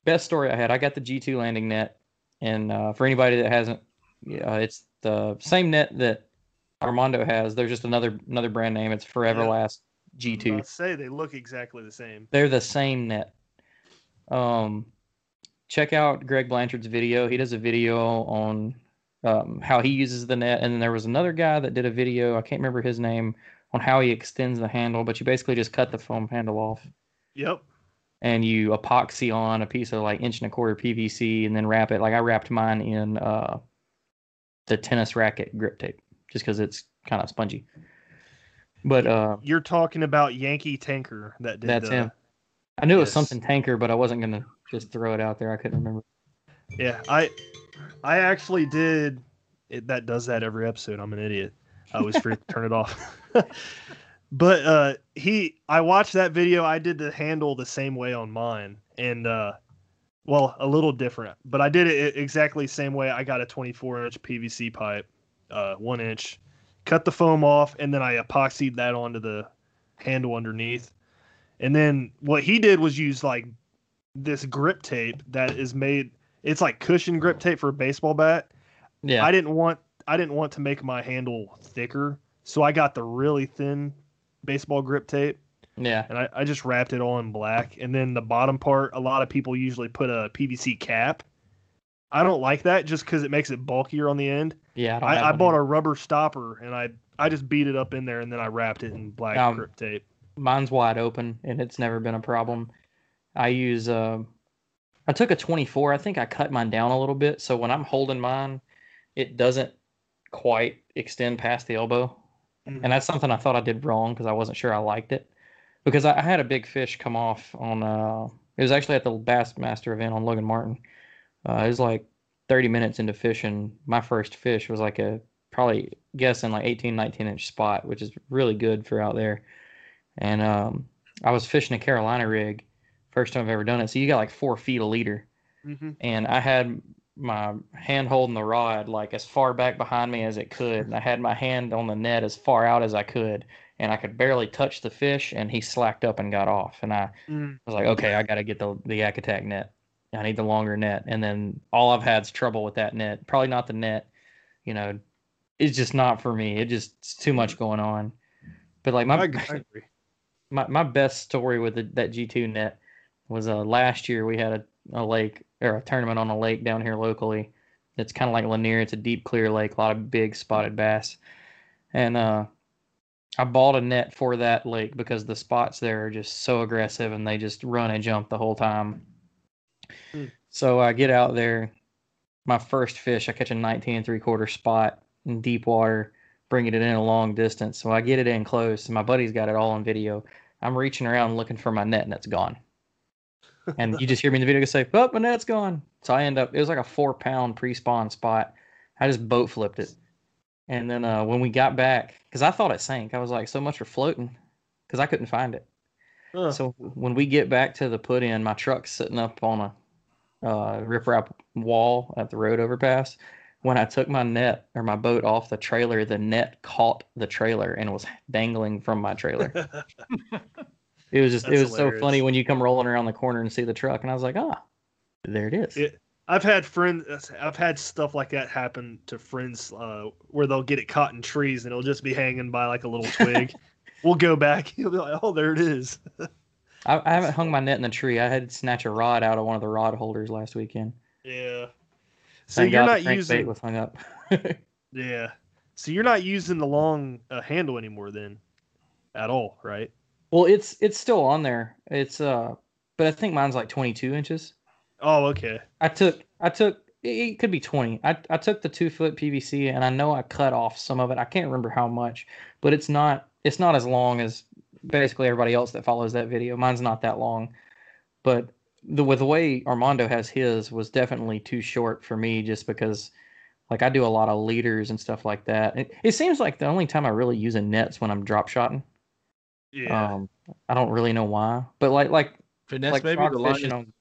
[SPEAKER 7] best story I had, I got the G2 landing net. And uh, for anybody that hasn't, yeah, it's the same net that Armando has. There's just another another brand name. It's Forever
[SPEAKER 4] Yeah.
[SPEAKER 7] Last
[SPEAKER 4] I
[SPEAKER 7] G2
[SPEAKER 4] say they look exactly the same.
[SPEAKER 7] they're the same net. Um, check out Greg Blanchard's video. He does a video on um, how he uses the net, and then there was another guy that did a video. I can't remember his name on how he extends the handle, but you basically just cut the foam handle off
[SPEAKER 4] Yep.
[SPEAKER 7] and you epoxy on a piece of like inch and a quarter PVC, and then wrap it. Like I wrapped mine in uh, the tennis racket grip tape, just because it's kind of spongy. But uh,
[SPEAKER 4] You're talking about Yankee Tanker that did
[SPEAKER 7] That's
[SPEAKER 4] the,
[SPEAKER 7] him. I knew it was something tanker, but I wasn't gonna just throw it out there. I couldn't remember.
[SPEAKER 4] Yeah, I I actually did it, that does that every episode. I'm an idiot. I always forget to turn it off. But uh, he, I watched that video. I did the handle the same way on mine, and uh, well, a little different, but I did it exactly the same way. I got a 24 inch PVC pipe, uh, one inch, cut the foam off, and then I epoxied that onto the handle underneath. And then what he did was use like this grip tape that is made. It's like cushion grip tape for a baseball bat.
[SPEAKER 7] Yeah.
[SPEAKER 4] I didn't want I didn't want to make my handle thicker, so I got the really thin baseball grip tape
[SPEAKER 7] yeah.
[SPEAKER 4] and I, I just wrapped it all in black. And then the bottom part, a lot of people usually put a PVC cap. I don't like that just because it makes it bulkier on the end.
[SPEAKER 7] Yeah. I,
[SPEAKER 4] I, I bought
[SPEAKER 7] either.
[SPEAKER 4] a rubber stopper and I I just beat it up in there and then I wrapped it in black
[SPEAKER 7] Um,
[SPEAKER 4] grip tape.
[SPEAKER 7] mine's wide open and it's never been a problem. I use uh, I took a 24. I think I cut mine down a little bit, so when I'm holding mine, it doesn't quite extend past the elbow,
[SPEAKER 4] Mhm.
[SPEAKER 7] and that's something I thought I did wrong because I wasn't sure I liked it. Because I, I had a big fish come off on uh, it was actually at the Bassmaster event on Logan Martin. Uh, it was like 30 minutes into fishing. My first fish was like a probably guessing like 18, 19 inch spot, which is really good for out there. And um, I was fishing a Carolina rig, first time I've ever done it. So you got like four feet a leader,
[SPEAKER 4] Mhm.
[SPEAKER 7] and I had my hand holding the rod like as far back behind me as it could, and I had my hand on the net as far out as I could, and I could barely touch the fish, and he slacked up and got off, and I
[SPEAKER 4] Mm.
[SPEAKER 7] was like, okay, I got to get the the Yak Attack net. I need the longer net, and then all I've had is trouble with that net. Probably not the net, you know. It's just not for me. It just it's too much going on. But like my my my best story with the, that G2 net was uh last year we had a, a lake or a tournament on a lake down here locally. It's kind of like Lanier. It's a deep clear lake, a lot of big spotted bass, and uh, I bought a net for that lake because the spots there are just so aggressive and they just run and jump the whole time.
[SPEAKER 4] Hmm.
[SPEAKER 7] So I get out there, my first fish, I catch a 19 and three quarter spot in deep water, bringing it in a long distance. So I get it in close, and my buddy's got it all on video. I'm reaching around looking for my net, and it's gone. And you just hear me in the video say, "Oh, my net's gone." So I end up. It was like a four pound pre spawn spot. I just boat flipped it, and then uh, when we got back, because I thought it sank, I was like, "So much for floating," because I couldn't find it.
[SPEAKER 4] Huh.
[SPEAKER 7] So when we get back to the put in, my truck's sitting up on a uh, riprap wall at the road overpass. When I took my net or my boat off the trailer, the net caught the trailer and was dangling from my trailer. It was just it
[SPEAKER 4] That's
[SPEAKER 7] was so funny when you come rolling around the corner and see the truck, and I was like, ah, there it is.
[SPEAKER 4] It- I've had friends. I've had stuff like that happen to friends uh, where they'll get it caught in trees and it'll just be hanging by like a little twig. we'll go back. He'll be like, "Oh, there it is."
[SPEAKER 7] I, I haven't hung my net in the tree. I had to snatch a rod out of one of the rod holders last weekend.
[SPEAKER 4] yeah. So
[SPEAKER 7] Thank
[SPEAKER 4] you're
[SPEAKER 7] God
[SPEAKER 4] not using.
[SPEAKER 7] was hung up.
[SPEAKER 4] Yeah. So you're not using the long uh, handle anymore then, at all, right?
[SPEAKER 7] well, it's it's still on there. It's uh, but I think mine's like 22 inches.
[SPEAKER 4] Oh, okay.
[SPEAKER 7] I took I took it it could be 20. I I took the two foot PVC and I know I cut off some of it. I can't remember how much, but it's not it's not as long as basically everybody else that follows that video. Mine's not that long, but the with the way Armando has his was definitely too short for me just because like I do a lot of leaders and stuff like that. It, it seems like the only time I really use a net's when I'm drop shotting.
[SPEAKER 4] Yeah.
[SPEAKER 7] Um, I don't really know why, but like like
[SPEAKER 6] Finesse
[SPEAKER 7] like
[SPEAKER 6] maybe the line
[SPEAKER 7] fishing
[SPEAKER 6] is-
[SPEAKER 7] on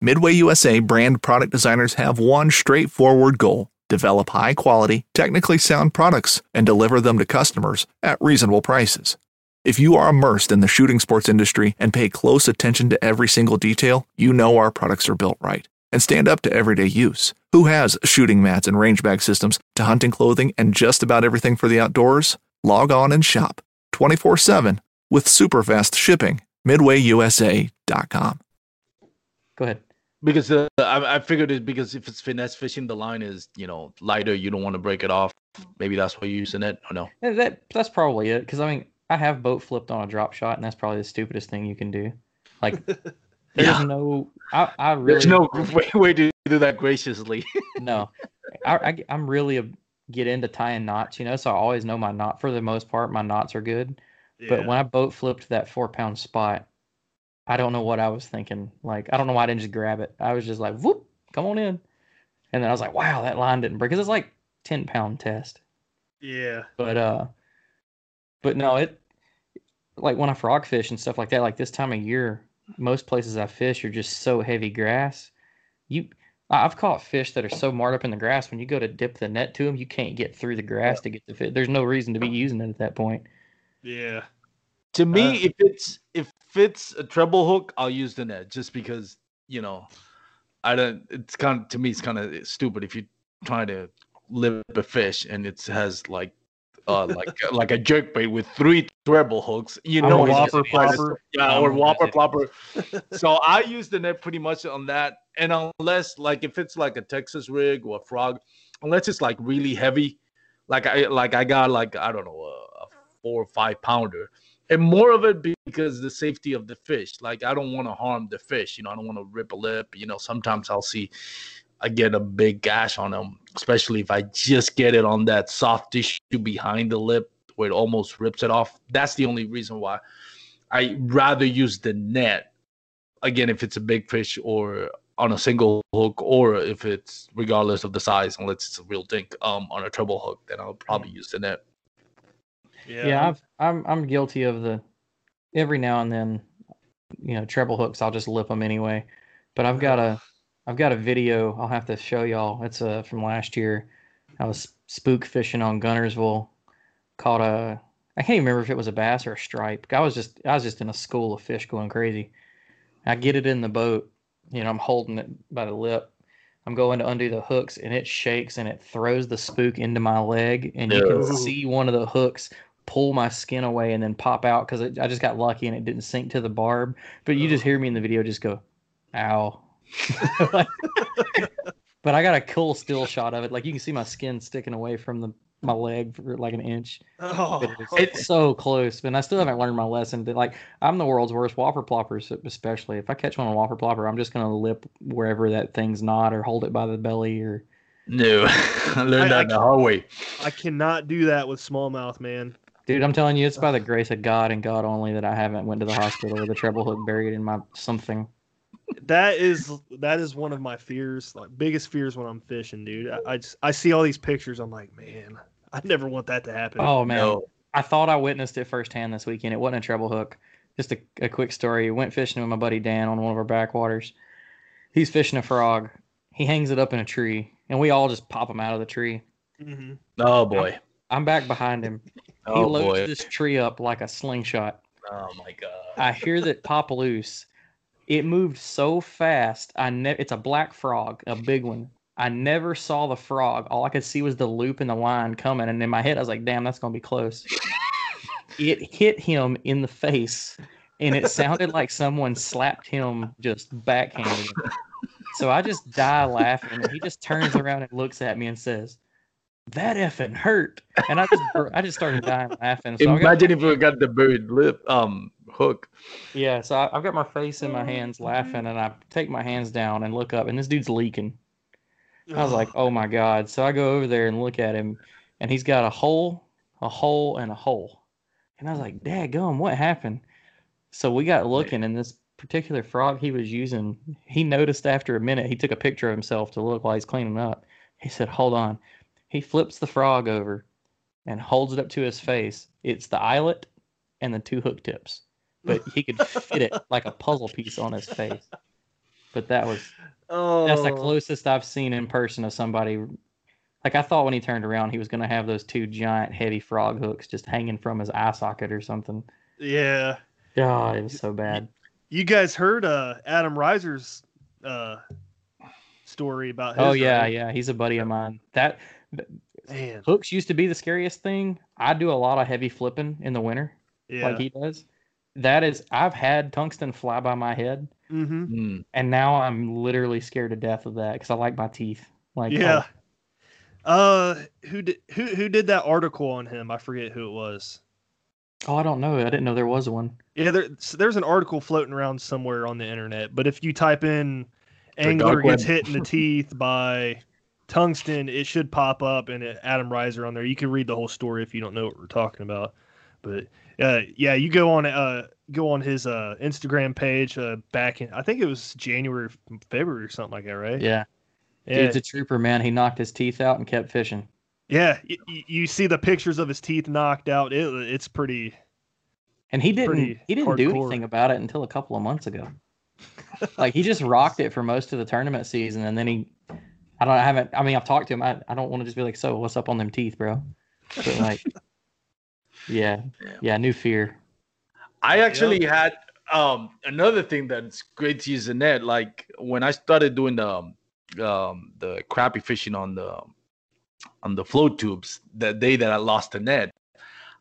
[SPEAKER 8] Midway USA brand product designers have one straightforward goal develop high quality, technically sound products and deliver them to customers at reasonable prices. If you are immersed in the shooting sports industry and pay close attention to every single detail, you know our products are built right and stand up to everyday use. Who has shooting mats and range bag systems to hunting clothing and just about everything for the outdoors? Log on and shop 24 7 with super fast shipping. MidwayUSA.com.
[SPEAKER 7] go ahead.
[SPEAKER 6] Because uh, I, I figured it because if it's finesse fishing, the line is you know lighter. You don't want to break it off. Maybe that's why you're using it. Or no?
[SPEAKER 7] Yeah, That that's probably it. Because I mean, I have boat flipped on a drop shot, and that's probably the stupidest thing you can do. Like, there's
[SPEAKER 6] Yeah.
[SPEAKER 7] no. I I really
[SPEAKER 6] There's no way, way to do that graciously.
[SPEAKER 7] no. I, I am really a get into tying knots, you know. So I always know my knot. For the most part, my knots are good. But when I boat flipped that four pound spot, I don't know what I was thinking. Like I don't know why I didn't just grab it. I was just like, whoop, come on in. And then I was like, wow, that line didn't break. Because it's like ten pound test.
[SPEAKER 4] yeah.
[SPEAKER 7] But uh But no, it like when I frog fish and stuff like that, like this time of year, most places I fish are just so heavy grass. You, I've caught fish that are so marred up in the grass. When you go to dip the net to them, you can't get through the grass to get the fish. There's no reason to be using it at that point.
[SPEAKER 4] Yeah.
[SPEAKER 6] To me,
[SPEAKER 4] Uh,
[SPEAKER 6] if it's if it's a treble hook, I'll use the net just because you know, I don't. It's kind of to me, it's kind of stupid if you're trying to live a fish and it has like. Uh, like like a jerk bait with three treble hooks, you know,
[SPEAKER 4] Whopper plopper.
[SPEAKER 6] yeah, or whopper plopper. so I use the net pretty much on that, and unless like if it's like a Texas rig or a frog, unless it's like really heavy, like I like I got like I don't know a, a four or five pounder, and more of it because the safety of the fish. Like I don't want to harm the fish, you know. I don't want to rip a lip. You know, sometimes I'll see I get a big gash on them, especially if I just get it on that soft tissue behind the lip where it almost rips it off. That's the only reason why I rather use the net. Again, if it's a big fish or on a single hook, or if it's regardless of the size, unless it's a real thing, um, on a treble hook, then I'll probably use the net.
[SPEAKER 4] Yeah.
[SPEAKER 7] Yeah, I've, I'm I'm guilty of the every now and then, you know, treble hooks. I'll just lip them anyway. But I've got a I've got a video I'll have to show y'all. It's uh from last year. I was spook fishing on Guntersville. Caught a I can't even remember if it was a bass or a stripe. I was just I was just in a school of fish going crazy. I get it in the boat. You know, I'm holding it by the lip. I'm going to undo the hooks and it shakes and it throws the spook into my leg and you can see one of the hooks pull my skin away and then pop out because I just got lucky and it didn't sink to the barb. But you just hear me in the video just go, "Ow!" but I got a cool still shot of it. Like you can see my skin sticking away from the my leg for like an inch.
[SPEAKER 4] Oh,
[SPEAKER 7] it's, it's so close, and I still haven't learned my lesson. That like I'm the world's worst whopper plopper, especially if I catch one on whopper plopper, I'm just gonna lip wherever that thing's not, or hold it by the belly, or
[SPEAKER 6] No, I learned
[SPEAKER 4] I-
[SPEAKER 6] that the hard way.
[SPEAKER 4] I cannot do that with smallmouth, man.
[SPEAKER 7] Dude, I'm telling you, it's by the grace of God and God only that I haven't went to the hospital with a treble hook buried in my something.
[SPEAKER 4] That is that is one of my fears, like biggest fears when I'm fishing, dude. I, I just I see all these pictures. I'm like, man, I never want that to happen.
[SPEAKER 7] Oh man,
[SPEAKER 6] No.
[SPEAKER 7] I thought I witnessed it firsthand this weekend. It wasn't a treble hook. Just a, a quick story. Went fishing with my buddy Dan on one of our backwaters. He's fishing a frog. He hangs it up in a tree, and we all just pop him out of the tree.
[SPEAKER 4] Mhm.
[SPEAKER 6] Oh boy.
[SPEAKER 7] I'm back behind him. He
[SPEAKER 6] Oh
[SPEAKER 7] loads
[SPEAKER 6] boy.
[SPEAKER 7] this tree up like a slingshot.
[SPEAKER 6] Oh my god.
[SPEAKER 7] I hear that pop loose. It moved so fast. I ne- It's a black frog, a big one. I never saw the frog. All I could see was the loop and the line coming, and in my head, I was like, "Damn, that's gonna be close." it hit him in the face, and it sounded like someone slapped him just backhanded. So I just die laughing, and he just turns around and looks at me and says, "That effing hurt," and I just I just started dying laughing. So I got-
[SPEAKER 6] Imagine if we got the buried lip um hook.
[SPEAKER 7] yeah, so I, I've got my face in my hands laughing, and I take my hands down and look up, and this dude's leaking. I was like, oh my God. So I go over there and look at him, and he's got a hole, a hole, and a hole. And I was like, Dad, gum, what happened? So we got looking, and this particular frog he was using, he noticed after a minute, he took a picture of himself to look while he's cleaning up. He said, hold on. He flips the frog over and holds it up to his face. It's the eyelet and the two hook tips but he could fit it like a puzzle piece on his face. But that was
[SPEAKER 4] oh,
[SPEAKER 7] that's the closest I've seen in person of somebody. Like I thought when he turned around, he was going to have those two giant heavy frog hooks just hanging from his eye socket or something.
[SPEAKER 4] Yeah,
[SPEAKER 7] God, it was so bad.
[SPEAKER 4] you guys heard uh Adam Reiser's uh story about his
[SPEAKER 7] Oh yeah,
[SPEAKER 4] right?
[SPEAKER 7] yeah, he's a buddy of mine. That
[SPEAKER 4] man,
[SPEAKER 7] hooks used to be the scariest thing. I do a lot of heavy flipping in the winter,
[SPEAKER 4] yeah.
[SPEAKER 7] like he does. That is, I've had tungsten fly by my head,
[SPEAKER 4] mm-hmm.
[SPEAKER 6] Mm.
[SPEAKER 7] and now I'm literally scared to death of that because I like my teeth. Like I-
[SPEAKER 4] Yeah. Uh, who did who who did that article on him? I forget who it was.
[SPEAKER 7] Oh, I don't know. I didn't know there was one.
[SPEAKER 4] Yeah, there, so there's an article floating around somewhere on the internet. But if you type in
[SPEAKER 6] The
[SPEAKER 4] "angler gets
[SPEAKER 6] web.
[SPEAKER 4] hit in the teeth by tungsten," it should pop up and it, Adam Reiser on there. You can read the whole story if you don't know what we're talking about. But uh, yeah, you go on uh go on his uh Instagram page uh back in I think it was January, February or something like that, right?
[SPEAKER 7] Yeah.
[SPEAKER 4] Yeah.
[SPEAKER 7] Dude's a trooper, man. He knocked his teeth out and kept fishing.
[SPEAKER 4] Yeah, y- you see the pictures of his teeth knocked out. It, it's pretty.
[SPEAKER 7] And he didn't he didn't do anything about it until a couple of months ago. like he just rocked it for most of the tournament season, and then he, I don't I haven't. I mean, I've talked to him. I, I don't want to just be like, so what's up on them teeth, bro? But like, yeah, yeah, new fear.
[SPEAKER 6] I actually had um another thing that's great to use the net. Like when I started doing the um, um the crappie fishing on the on the float tubes that day that I lost the net.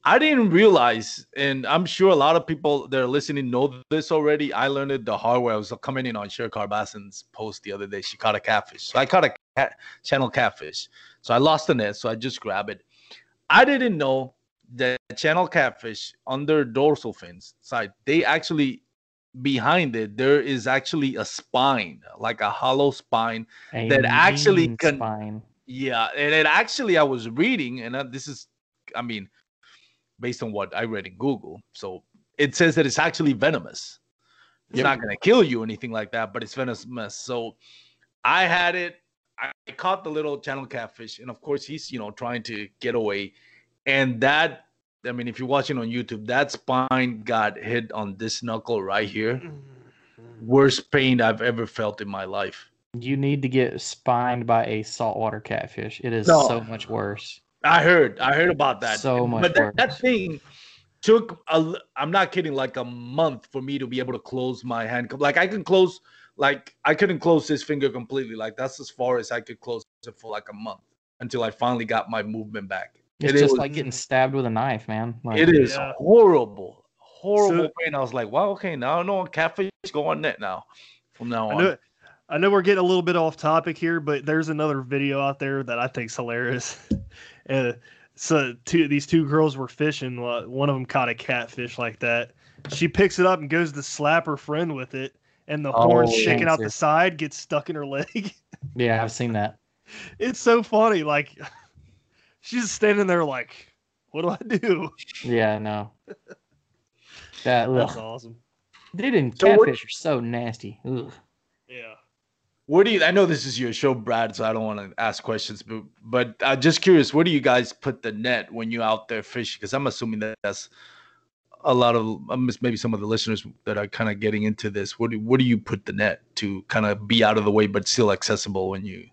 [SPEAKER 6] I didn't realize, and I'm sure a lot of people that are listening know this already. I learned it the hard way. I was coming in on Cher Carbasson's post the other day. She caught a catfish. So I caught a cat, channel catfish. So I lost the net. So I just grabbed it. I didn't know that channel catfish on their dorsal fins side, they actually behind it there is actually a spine, like a hollow spine.
[SPEAKER 7] A
[SPEAKER 6] That actually can.
[SPEAKER 7] spine.
[SPEAKER 6] Yeah, and it actually I was reading, and uh, this is, I mean, based on what I read in Google. So it says that it's actually venomous. It's
[SPEAKER 7] Yep.
[SPEAKER 6] not gonna kill you or anything like that, but it's venomous. So I had it. I caught the little channel catfish, and of course he's you know trying to get away, and that. I mean, if you're watching on YouTube, that spine got hit on this knuckle right here. Mm-hmm. Worst pain I've ever felt in my life.
[SPEAKER 7] You need to get spined by a saltwater catfish. It is
[SPEAKER 6] No.
[SPEAKER 7] so much worse.
[SPEAKER 6] I heard. I heard about that.
[SPEAKER 7] So much
[SPEAKER 6] But that, that thing took a, I'm not kidding. Like a month for me to be able to close my hand. Like I can close. Like I couldn't close this finger completely. Like that's as far as I could close it for like a month until I finally got my movement back.
[SPEAKER 7] It's
[SPEAKER 6] It
[SPEAKER 7] just
[SPEAKER 6] is-
[SPEAKER 7] like getting stabbed with a knife, man. Like,
[SPEAKER 6] It is
[SPEAKER 4] Yeah.
[SPEAKER 6] horrible, horrible
[SPEAKER 4] So-
[SPEAKER 6] pain. I was like, wow, okay, now I know catfish go on net now. From now
[SPEAKER 4] I
[SPEAKER 6] on,
[SPEAKER 4] know, I know we're getting a little bit off topic here, but there's another video out there that I think's hilarious. uh, so two these two girls were fishing. uh, One of them caught a catfish like that. She picks it up and goes to slap her friend with it, and the horn
[SPEAKER 7] Oh,
[SPEAKER 4] shaking out the side gets stuck in her leg.
[SPEAKER 7] Yeah, I've seen that.
[SPEAKER 4] it's so funny. Like she's standing there like, "What do I do?"
[SPEAKER 7] Yeah, no. That
[SPEAKER 4] That's
[SPEAKER 7] ugh.
[SPEAKER 4] awesome.
[SPEAKER 7] dude and
[SPEAKER 6] So what-
[SPEAKER 7] catfish are so nasty. Ugh.
[SPEAKER 4] Yeah.
[SPEAKER 6] Where do you? I know this is your show, Brad, so I don't want to ask questions, but but I'm just curious, where do you guys put the net when you're out there fishing? Because I'm assuming that that's a lot of um, maybe some of the listeners that are kind of getting into this. What do where do you put the net to kind of be out of the way but still accessible when you?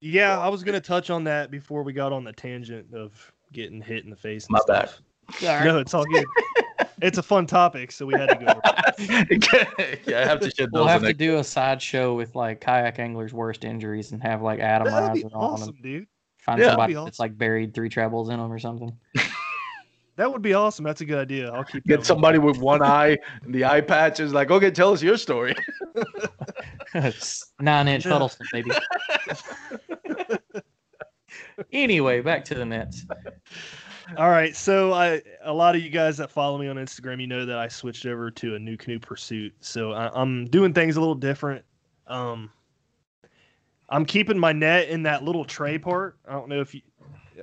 [SPEAKER 4] Yeah, I was gonna touch on that before we got on the tangent of getting hit in the face.
[SPEAKER 6] My bad.
[SPEAKER 4] Stuff. No, it's all good. it's a fun topic, so we had to go. Over
[SPEAKER 6] yeah, I have to shed
[SPEAKER 7] We'll have to do a sideshow with like kayak anglers' worst injuries and have like
[SPEAKER 4] That'd
[SPEAKER 7] atomize
[SPEAKER 4] be
[SPEAKER 7] on
[SPEAKER 4] awesome,
[SPEAKER 7] them.
[SPEAKER 4] dude.
[SPEAKER 7] Find
[SPEAKER 6] Yeah.
[SPEAKER 7] somebody
[SPEAKER 4] That'd
[SPEAKER 7] that's like buried three trebles in them or something.
[SPEAKER 4] That would be awesome. That's a good idea. I'll keep
[SPEAKER 6] Get somebody with one eye and the eye patch is like, okay, tell us your story.
[SPEAKER 7] Nine inch
[SPEAKER 4] Yeah.
[SPEAKER 7] Huddleston, baby. anyway, back to the nets.
[SPEAKER 4] All right, so I a lot of you guys that follow me on Instagram, you know that I switched over to a NuCanoe pursuit. So I, I'm doing things a little different. Um, I'm keeping my net in that little tray part. I don't know if you,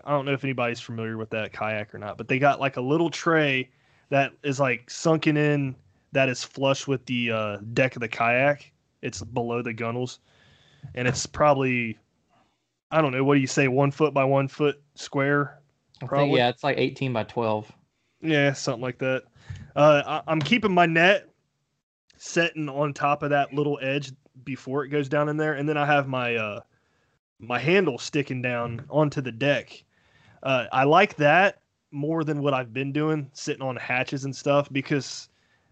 [SPEAKER 4] I don't know if anybody's familiar with that kayak or not, but they got like a little tray that is like sunken in that is flush with the uh, deck of the kayak. It's below the gunnels, and it's probably, I don't know, what do you say, one foot by one foot square
[SPEAKER 7] I think, yeah, it's like 18 by 12.
[SPEAKER 4] Yeah, something like that. Uh, I, I'm keeping my net setting on top of that little edge before it goes down in there, and then I have my uh, my handle sticking down onto the deck. Uh, I like that more than what I've been doing, sitting on hatches and stuff, because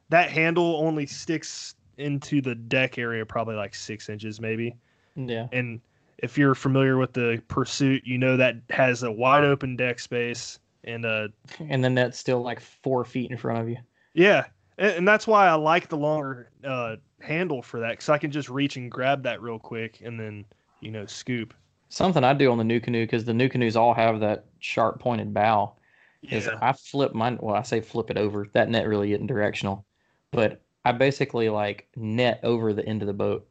[SPEAKER 4] that handle only sticks into the deck area probably like six inches, maybe.
[SPEAKER 7] Yeah.
[SPEAKER 4] And if you're familiar with the Pursuit, you know that has a wide open deck space and uh
[SPEAKER 7] And then that's still like four feet in front of you.
[SPEAKER 4] Yeah, and, and that's why I like the longer uh, handle for that because I can just reach and grab that real quick and then you know scoop.
[SPEAKER 7] Something I do on the NuCanoe because the NuCanoes all have that sharp pointed bow. Is I flip mine. Well, I say flip it over. That net really isn't directional, but I basically like net over the end of the boat.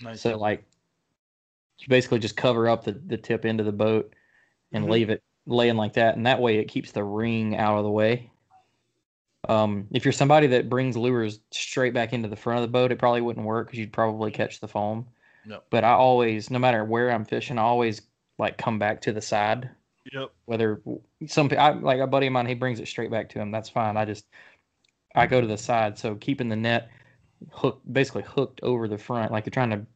[SPEAKER 6] Nice.
[SPEAKER 7] So like, you basically just cover up the, the tip end of the boat and
[SPEAKER 4] Mhm.
[SPEAKER 7] leave it laying like that, and that way it keeps the ring out of the way. Um, if you're somebody that brings lures straight back into the front of the boat, it probably wouldn't work because you'd probably catch the foam.
[SPEAKER 6] No.
[SPEAKER 7] But I always, no matter where I'm fishing, I always like come back to the side
[SPEAKER 4] Yep.
[SPEAKER 7] Whether some I, like a buddy of mine, he brings it straight back to him. That's fine. I just I go to the side, so keeping the net hooked, basically hooked over the front, like you're trying to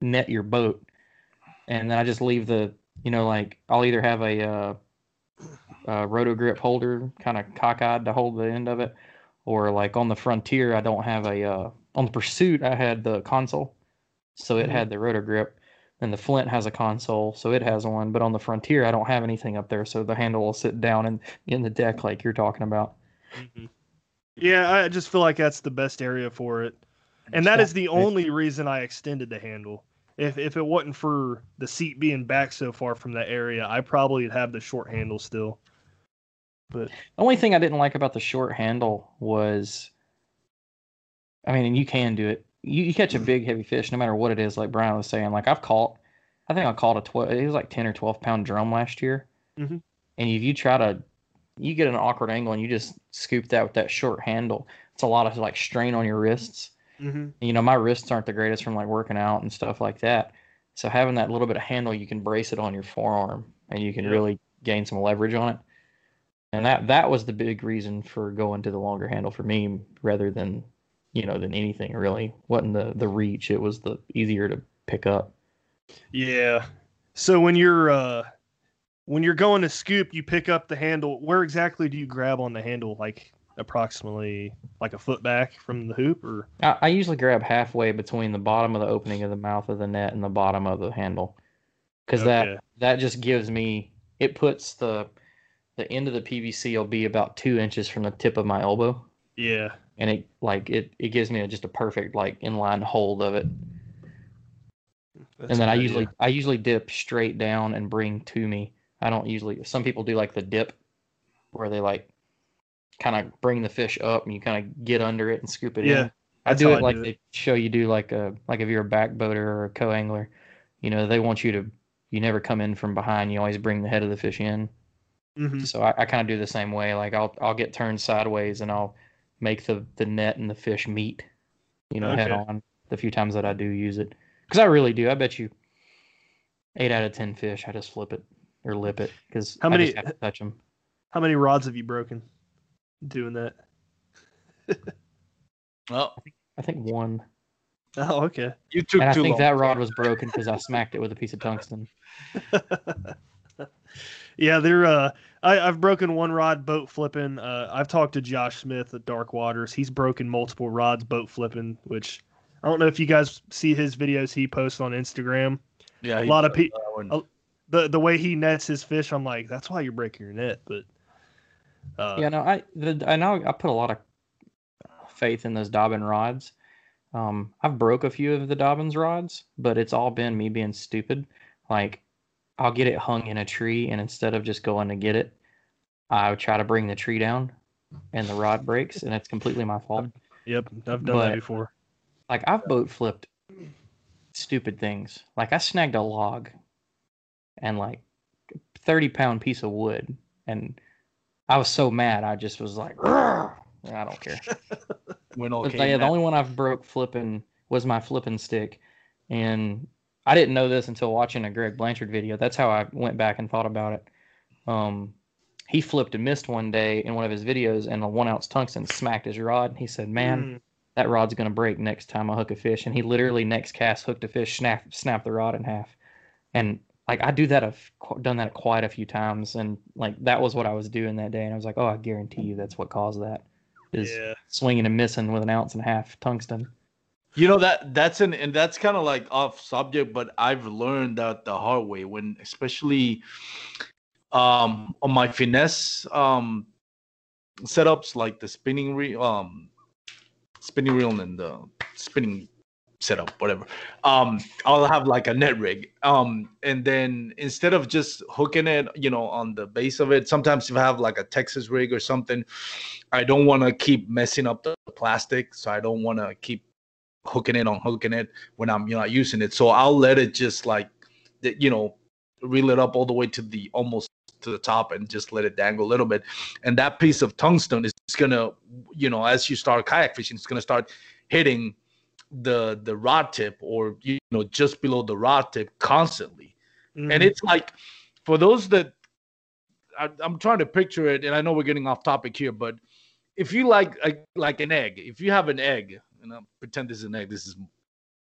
[SPEAKER 7] net your boat, and then I just leave the you know like I'll either have a uh, uh, roto grip holder kind of cockeyed to hold the end of it, or like on the frontier, I don't have a uh, on the pursuit. I had the console, so it
[SPEAKER 4] Mhm.
[SPEAKER 7] had the roto grip, and the Flint has a console, so it has one. But on the frontier, I don't have anything up there, so the handle will sit down in in the deck like you're talking about.
[SPEAKER 4] Mhm. Yeah, I just feel like that's the best area for it. And that is the only reason I extended the handle. If if it wasn't for the seat being back so far from that area, I probably would have the short handle still. But
[SPEAKER 7] The only thing I didn't like about the short handle was, I mean, and you can do it. You, you catch a big heavy fish, no matter what it is. Like Brian was saying, like I've caught, I think I caught a twelve. It was like ten or twelve pound drum last year.
[SPEAKER 4] Mhm.
[SPEAKER 7] And if you try to, you get an awkward angle and you just scoop that with that short handle. It's a lot of like strain on your wrists.
[SPEAKER 4] Mhm.
[SPEAKER 7] You know, my wrists aren't the greatest from like working out and stuff like that. So having that little bit of handle, you can brace it on your forearm and you can really gain some leverage on it. And that that was the big reason for going to the longer handle for me rather than, you know, than anything really. wasn't the the reach, it was the easier to pick up.
[SPEAKER 4] yeah. So when you're uh when you're going to scoop, you pick up the handle. Where exactly do you grab on the handle? Like approximately like a foot back from the hoop or
[SPEAKER 7] I, I usually grab halfway between the bottom of the opening of the mouth of the net and the bottom of the handle. Because
[SPEAKER 4] Okay.
[SPEAKER 7] that that just gives me it puts the the end of the PVC will be about two inches from the tip of my elbow.
[SPEAKER 4] yeah.
[SPEAKER 7] and it like it it gives me a, just a perfect like inline hold of it
[SPEAKER 4] That's
[SPEAKER 7] and then i usually
[SPEAKER 4] idea.
[SPEAKER 7] i usually dip straight down and bring to me i don't usually some people do like the dip where they like kind of bring the fish up and you kind of get under it and scoop it
[SPEAKER 4] Yeah,
[SPEAKER 7] in i do it
[SPEAKER 4] I
[SPEAKER 7] like
[SPEAKER 4] do it.
[SPEAKER 7] they show you do like a like if you're a back boater or a co-angler you know they want you to you never come in from behind you always bring the head of the fish in
[SPEAKER 4] Mhm.
[SPEAKER 7] so I, I kind of do the same way. Like I'll I'll get turned sideways and I'll make the the net and the fish meet, you know, head on. The few times that I do use it, because I really do. I bet you eight out of ten fish, I just flip it or lip it because
[SPEAKER 4] How
[SPEAKER 7] I
[SPEAKER 4] many-
[SPEAKER 7] just have to touch them.
[SPEAKER 4] How many rods have you broken doing that?
[SPEAKER 6] Well,
[SPEAKER 7] I think one,
[SPEAKER 4] Oh, okay.
[SPEAKER 6] you took
[SPEAKER 7] and I think
[SPEAKER 6] long.
[SPEAKER 7] that rod was broken because I smacked it with a piece of tungsten.
[SPEAKER 4] yeah, they're. Uh, I, I've broken one rod boat flipping. Uh, I've talked to Josh Smith at Dark Waters. He's broken multiple rods boat flipping, which I don't know if you guys see his videos he posts on Instagram.
[SPEAKER 6] yeah,
[SPEAKER 4] a lot of
[SPEAKER 6] does
[SPEAKER 4] pe-
[SPEAKER 6] that one.
[SPEAKER 4] a- The the way he nets his fish, I'm like, that's why you're breaking your net. But uh,
[SPEAKER 7] yeah, no, I the, I know I put a lot of faith in those Dobyns rods. Um, I've broke a few of the Dobyns rods, but it's all been me being stupid. Like, I'll get it hung in a tree, and instead of just going to get it, I try to bring the tree down, and the rod breaks, and it's completely my fault.
[SPEAKER 4] yep, I've done
[SPEAKER 7] But-
[SPEAKER 4] that before.
[SPEAKER 7] Like, I've boat flipped stupid things. Like, I snagged a log and like thirty pound piece of wood, and I was so mad, I just was like, I don't care.
[SPEAKER 6] when all
[SPEAKER 7] yeah, the only one I've broke flipping was my flipping stick, and I didn't know this until watching a Greg Blanchard video. That's how I went back and thought about it. Um, he flipped and missed one day in one of his videos, and a one ounce tungsten smacked his rod. And he said, "Man,
[SPEAKER 4] Mm,
[SPEAKER 7] that rod's gonna break next time I hook a fish." And he literally next cast hooked a fish, snap snapped the rod in half, and like I do that, I've done that quite a few times, and like that was what I was doing that day, and I was like, "Oh, I guarantee you that's what caused that is
[SPEAKER 4] yeah,
[SPEAKER 7] swinging and missing with an ounce and a half tungsten.
[SPEAKER 6] You know that that's an and that's kind of like off subject, but I've learned that the hard way when especially um on my finesse um setups like the spinning reel um spinning reel and the spinning setup whatever um i'll have like a net rig um and then instead of just hooking it you know on the base of it sometimes if i have like a texas rig or something i don't want to keep messing up the plastic so i don't want to keep hooking it on hooking it when I'm you know using it. So I'll let it just like you know reel it up all the way to the almost to the top and just let it dangle a little bit. And that piece of tungsten is gonna you know as you start kayak fishing, it's gonna start hitting the the rod tip or you know just below the rod tip constantly.
[SPEAKER 4] Mhm.
[SPEAKER 6] And it's like for those that I, I'm trying to picture it, and I know we're getting off topic here, but if you like like an egg, if you have an egg, and I'll pretend this is an egg, this is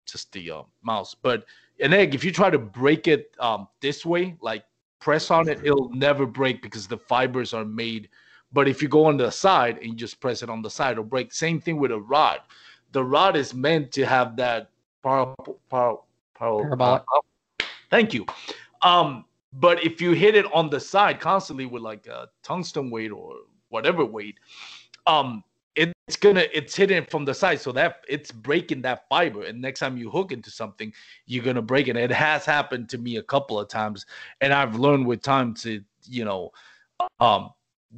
[SPEAKER 6] just the uh, mouse, but an egg, if you try to break it um, this way, like press on it, it'll never break because the fibers are made. But if you go on the side and you just press it on the side, it'll break. Same thing with a rod. The rod is meant to have that par, par, par,
[SPEAKER 7] Parabolic.
[SPEAKER 6] uh, thank you. Um, but if you hit it on the side constantly with like a tungsten weight or whatever weight, um, it's gonna it's hitting from the side, so that it's breaking that fiber. And next time you hook into something, you're gonna break it. It has happened to me a couple of times, and I've learned with time to you know, um,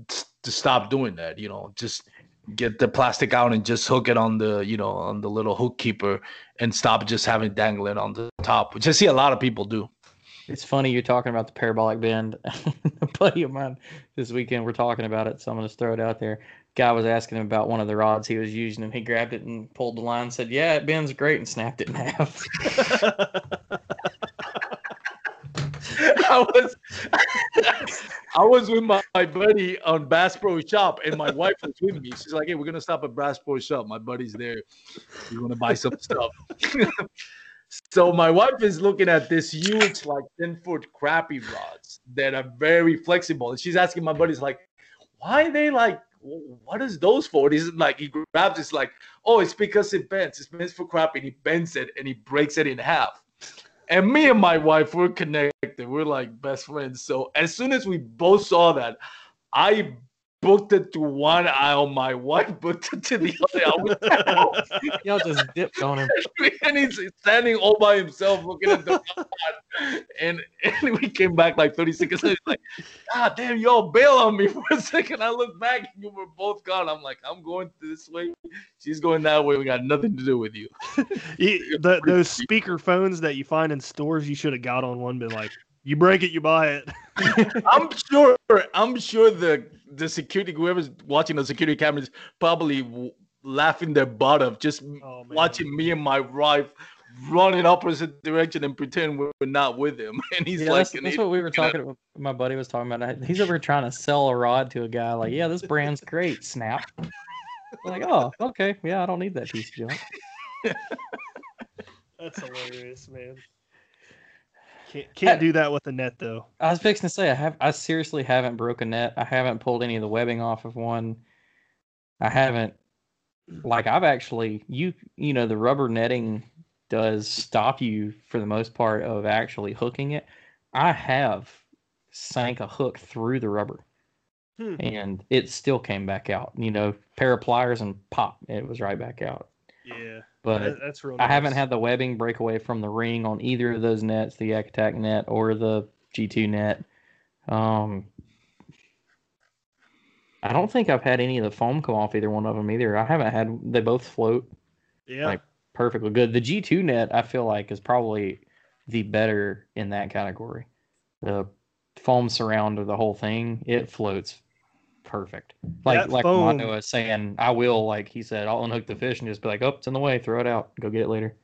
[SPEAKER 6] to stop doing that. You know, just get the plastic out and just hook it on the you know on the little hook keeper and stop just having it dangling on the top, which I see a lot of people do.
[SPEAKER 7] It's funny you're talking about the parabolic bend. a buddy of mine this weekend we're talking about it, so I'm gonna just throw it out there. Guy was asking him about one of the rods he was using, and he grabbed it and pulled the line, said, "Yeah, it bends great," and snapped it in half.
[SPEAKER 6] I was I was with my, my buddy on Bass Pro Shop, and my wife was with me. She's like, "Hey, we're gonna stop at Bass Pro Shop. My buddy's there. We're gonna buy some stuff." so my wife is looking at this huge, like ten foot crappie rods that are very flexible, and she's asking my buddies like, "Why are they like?" What is those for? He's like, he grabs it's like, oh, it's because it bends. It's meant for crappie. And he bends it and he breaks it in half. And me and my wife, we're connected. We're like best friends. So as soon as we both saw that, I booked it to one aisle. My wife booked it to the other aisle.
[SPEAKER 7] Y'all just dipped on him.
[SPEAKER 6] and he's standing all by himself looking at the rod. And, and we came back like 30 seconds later. He's like, God damn, y'all bail on me for a second. I look back and you were both gone. I'm like, I'm going this way. She's going that way. We got nothing to do with you.
[SPEAKER 4] You- the, those speaker phones that you find in stores, you should have got on one. Been like, you break it, you buy it.
[SPEAKER 6] I'm sure. I'm sure the the security, whoever's watching the security cameras, probably w- laughing their butt off just
[SPEAKER 4] Oh,
[SPEAKER 6] watching me and my wife run in opposite direction and pretend we're not with him. And he's
[SPEAKER 7] Yeah,
[SPEAKER 6] like,
[SPEAKER 7] that's, that's what we were talking about. My buddy was talking about. He's over trying to sell a rod to a guy. Like, yeah, this brand's great. Snap. Like, oh, okay, yeah, I don't need that piece of junk.
[SPEAKER 4] That's hilarious, man. Can't can't do that with a net though.
[SPEAKER 7] I was fixing to say I have. I seriously haven't broken net. I haven't pulled any of the webbing off of one. I haven't. Like I've actually you you know the rubber netting does stop you for the most part of actually hooking it. I have sank a hook through the rubber
[SPEAKER 4] Hmm.
[SPEAKER 7] and it still came back out. You know, pair of pliers and pop, it was right back out.
[SPEAKER 4] Yeah,
[SPEAKER 7] But
[SPEAKER 4] that- that's real.
[SPEAKER 7] I haven't had the webbing break away from the ring on either of those nets, the Yak Attack net or the G2 net. Um, I don't think I've had any of the foam come off either one of them either. I haven't had. They both float
[SPEAKER 4] Yeah,
[SPEAKER 7] like perfectly good. The G2 net I feel like is probably the better in that category. The foam surround of the whole thing, it floats perfect. Like
[SPEAKER 4] That
[SPEAKER 7] like
[SPEAKER 4] foam-
[SPEAKER 7] Mondo was saying, I will like he said, I'll unhook the fish and just be like, oh, it's in the way, throw it out, go get it later.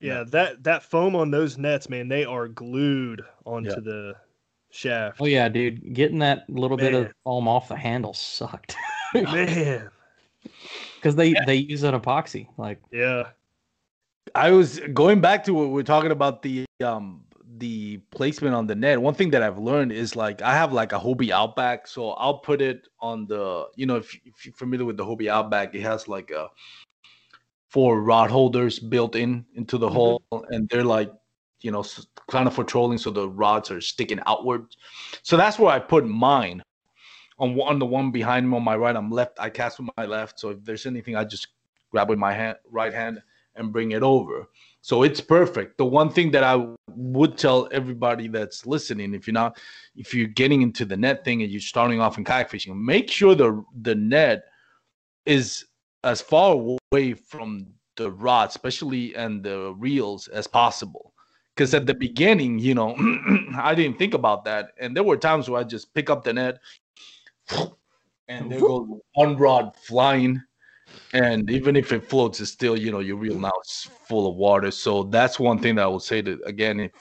[SPEAKER 4] yeah. That that foam on those nets, man, they are glued onto
[SPEAKER 6] Yeah.
[SPEAKER 4] the shaft.
[SPEAKER 7] Oh yeah, dude, getting that little bit of foam off the handle sucked
[SPEAKER 4] man.
[SPEAKER 7] because they they use an epoxy. Like
[SPEAKER 4] Yeah,
[SPEAKER 6] I was going back to what we are talking about the um the placement on the net. One thing that I've learned is like I have like a Hobie Outback, so I'll put it on the you know if, if you're familiar with the Hobie Outback, it has like a four rod holders built in into the mm-hmm. hole, and they're like you know kind of for trolling, so the rods are sticking outward. So that's where I put mine. On one, the one behind me on my right, I'm left. I cast with my left. So if there's anything, I just grab with my hand, right hand, and bring it over. So it's perfect. The one thing that I would tell everybody that's listening, if you're not, if you're getting into the net thing and you're starting off in kayak fishing, make sure the the net is as far away from the rod, especially and the reels as possible. Because at the beginning, you know, I didn't think about that, and there were times where I just pick up the net, and there goes one rod flying and even if it floats it's still you know your reel now is full of water. So that's one thing that i would say that again if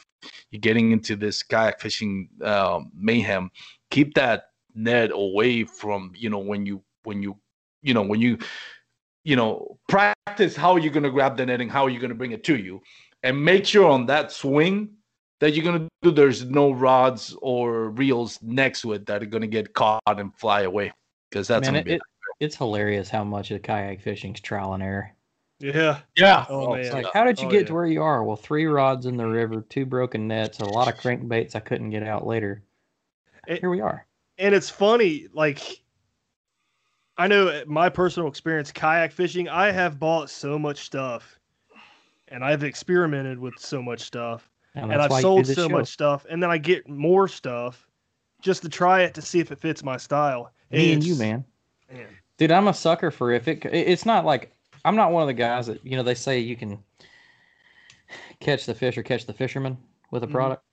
[SPEAKER 6] you're getting into this kayak fishing um, mayhem keep that net away from you know when you when you you know when you you know practice how you're going to grab the netting how you're going to bring it to you. And make sure on that swing that you're going to do there's no rods or reels next to it that are going to get caught and fly away because that's
[SPEAKER 7] Man, it, it, it's hilarious how much of kayak fishing's trial and error.
[SPEAKER 4] Yeah.
[SPEAKER 6] yeah
[SPEAKER 4] Oh,
[SPEAKER 7] It's
[SPEAKER 4] man.
[SPEAKER 7] like, how did you
[SPEAKER 4] Oh,
[SPEAKER 7] get
[SPEAKER 4] yeah.
[SPEAKER 7] to where you are? Well, three rods in the river, two broken nets, a lot of crankbaits I couldn't get out later.
[SPEAKER 4] It-
[SPEAKER 7] Here we are.
[SPEAKER 4] and it's funny like i know uh, my personal experience kayak fishing i have bought so much stuff and i've experimented with so much stuff
[SPEAKER 7] And,
[SPEAKER 4] and i've sold so
[SPEAKER 7] show.
[SPEAKER 4] much stuff and then i get more stuff just to try it to see if it fits my style
[SPEAKER 7] Me and you, man.
[SPEAKER 4] man,
[SPEAKER 7] Dude, I'm a sucker for if it. it- It's not like I'm not one of the guys that you know they say you can catch the fish or catch the fisherman with a
[SPEAKER 4] Mhm.
[SPEAKER 7] product.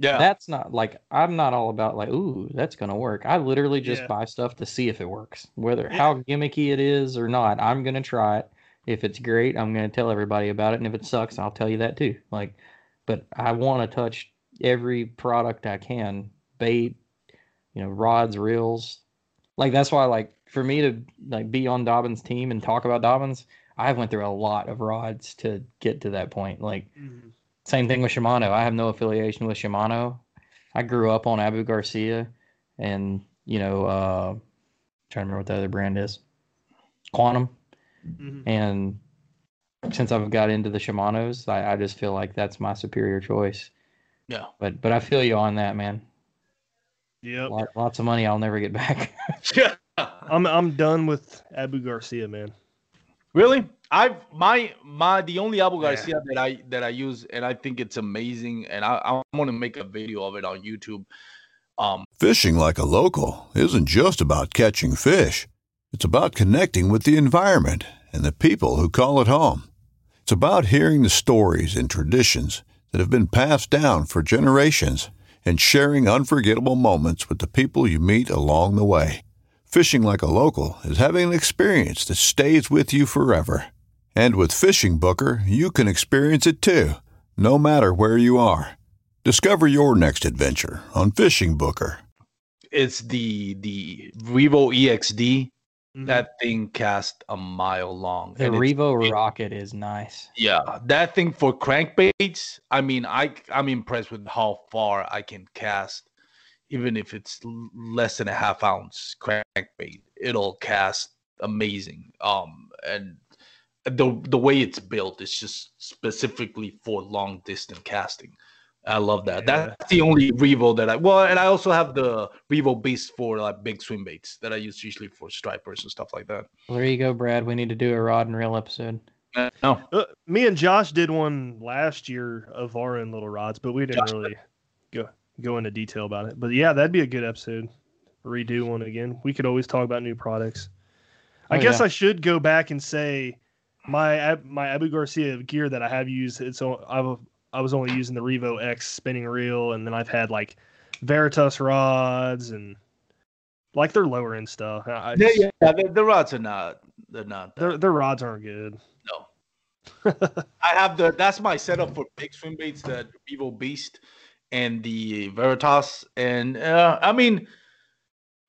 [SPEAKER 6] yeah
[SPEAKER 7] That's not like I'm not all about like ooh that's gonna work. I literally just
[SPEAKER 4] Yeah.
[SPEAKER 7] buy stuff to see if it works, whether
[SPEAKER 4] Yeah.
[SPEAKER 7] how gimmicky it is or not. I'm gonna try it. If it's great, I'm gonna tell everybody about it, and if it sucks, I'll tell you that too. Like, but I want to touch every product I can, bait, you know, rods, reels. Like that's why like for me to like be on Dobyns' team and talk about Dobyns, I have went through a lot of rods to get to that point. Like
[SPEAKER 4] mhm.
[SPEAKER 7] same thing with Shimano. I have no affiliation with Shimano. I grew up on Abu Garcia and, you know, uh trying to remember what the other brand is. Quantum.
[SPEAKER 4] Mhm.
[SPEAKER 7] And since I've got into the Shimanos, I, I just feel like that's my superior choice.
[SPEAKER 6] yeah
[SPEAKER 7] But but I feel you on that, man.
[SPEAKER 4] yep
[SPEAKER 7] Lot, lots of money I'll never get back.
[SPEAKER 6] yeah
[SPEAKER 4] i'm i'm done with abu garcia man
[SPEAKER 6] Really? I've my my the only Abu
[SPEAKER 4] Yeah.
[SPEAKER 6] Garcia that I that I use and I think it's amazing and I I want to make a video of it on YouTube. Um
[SPEAKER 9] Fishing like a local isn't just about catching fish. It's about connecting with the environment and the people who call it home. It's about hearing the stories and traditions that have been passed down for generations and sharing unforgettable moments with the people you meet along the way. Fishing like a local is having an experience that stays with you forever. And with FishingBooker, you can experience it too, no matter where you are. Discover your next adventure on FishingBooker.
[SPEAKER 6] it's the the Revo EXD.
[SPEAKER 4] Mhm.
[SPEAKER 6] That thing cast a mile long.
[SPEAKER 7] the
[SPEAKER 6] and
[SPEAKER 7] Revo
[SPEAKER 6] it-
[SPEAKER 7] Rocket is nice.
[SPEAKER 6] Yeah, that thing for crankbaits. I mean, I I'm impressed with how far I can cast, even if it's less than a half ounce crankbait. It'll cast amazing. Um, and the the way it's built is just specifically for long distance casting. I love that.
[SPEAKER 4] Yeah.
[SPEAKER 6] That's the only Revo that I well, and I also have the Revo Beast for like big swim baits that I use usually for stripers and stuff like that.
[SPEAKER 7] Well, there you go, Brad. We need to do a rod and reel episode.
[SPEAKER 6] Uh, No,
[SPEAKER 4] Uh, me and Josh did one last year of our own little rods, but we didn't
[SPEAKER 6] Josh-
[SPEAKER 4] really go go into detail about it. But yeah, that'd be a good episode. Redo one again. We could always talk about new products. I
[SPEAKER 7] Oh,
[SPEAKER 4] guess
[SPEAKER 7] yeah.
[SPEAKER 4] I should go back and say my Ab- my Abu Garcia gear that I have used. It's I've I was only using the Revo X spinning reel, and then I've had like Veritas rods and like they're lower end stuff. I, I
[SPEAKER 6] yeah, yeah, the, the rods are not. They're not. that
[SPEAKER 4] Their their rods aren't good.
[SPEAKER 6] No. I have the that's my setup for big swim baits, the Revo Beast and the Veritas. And uh, I mean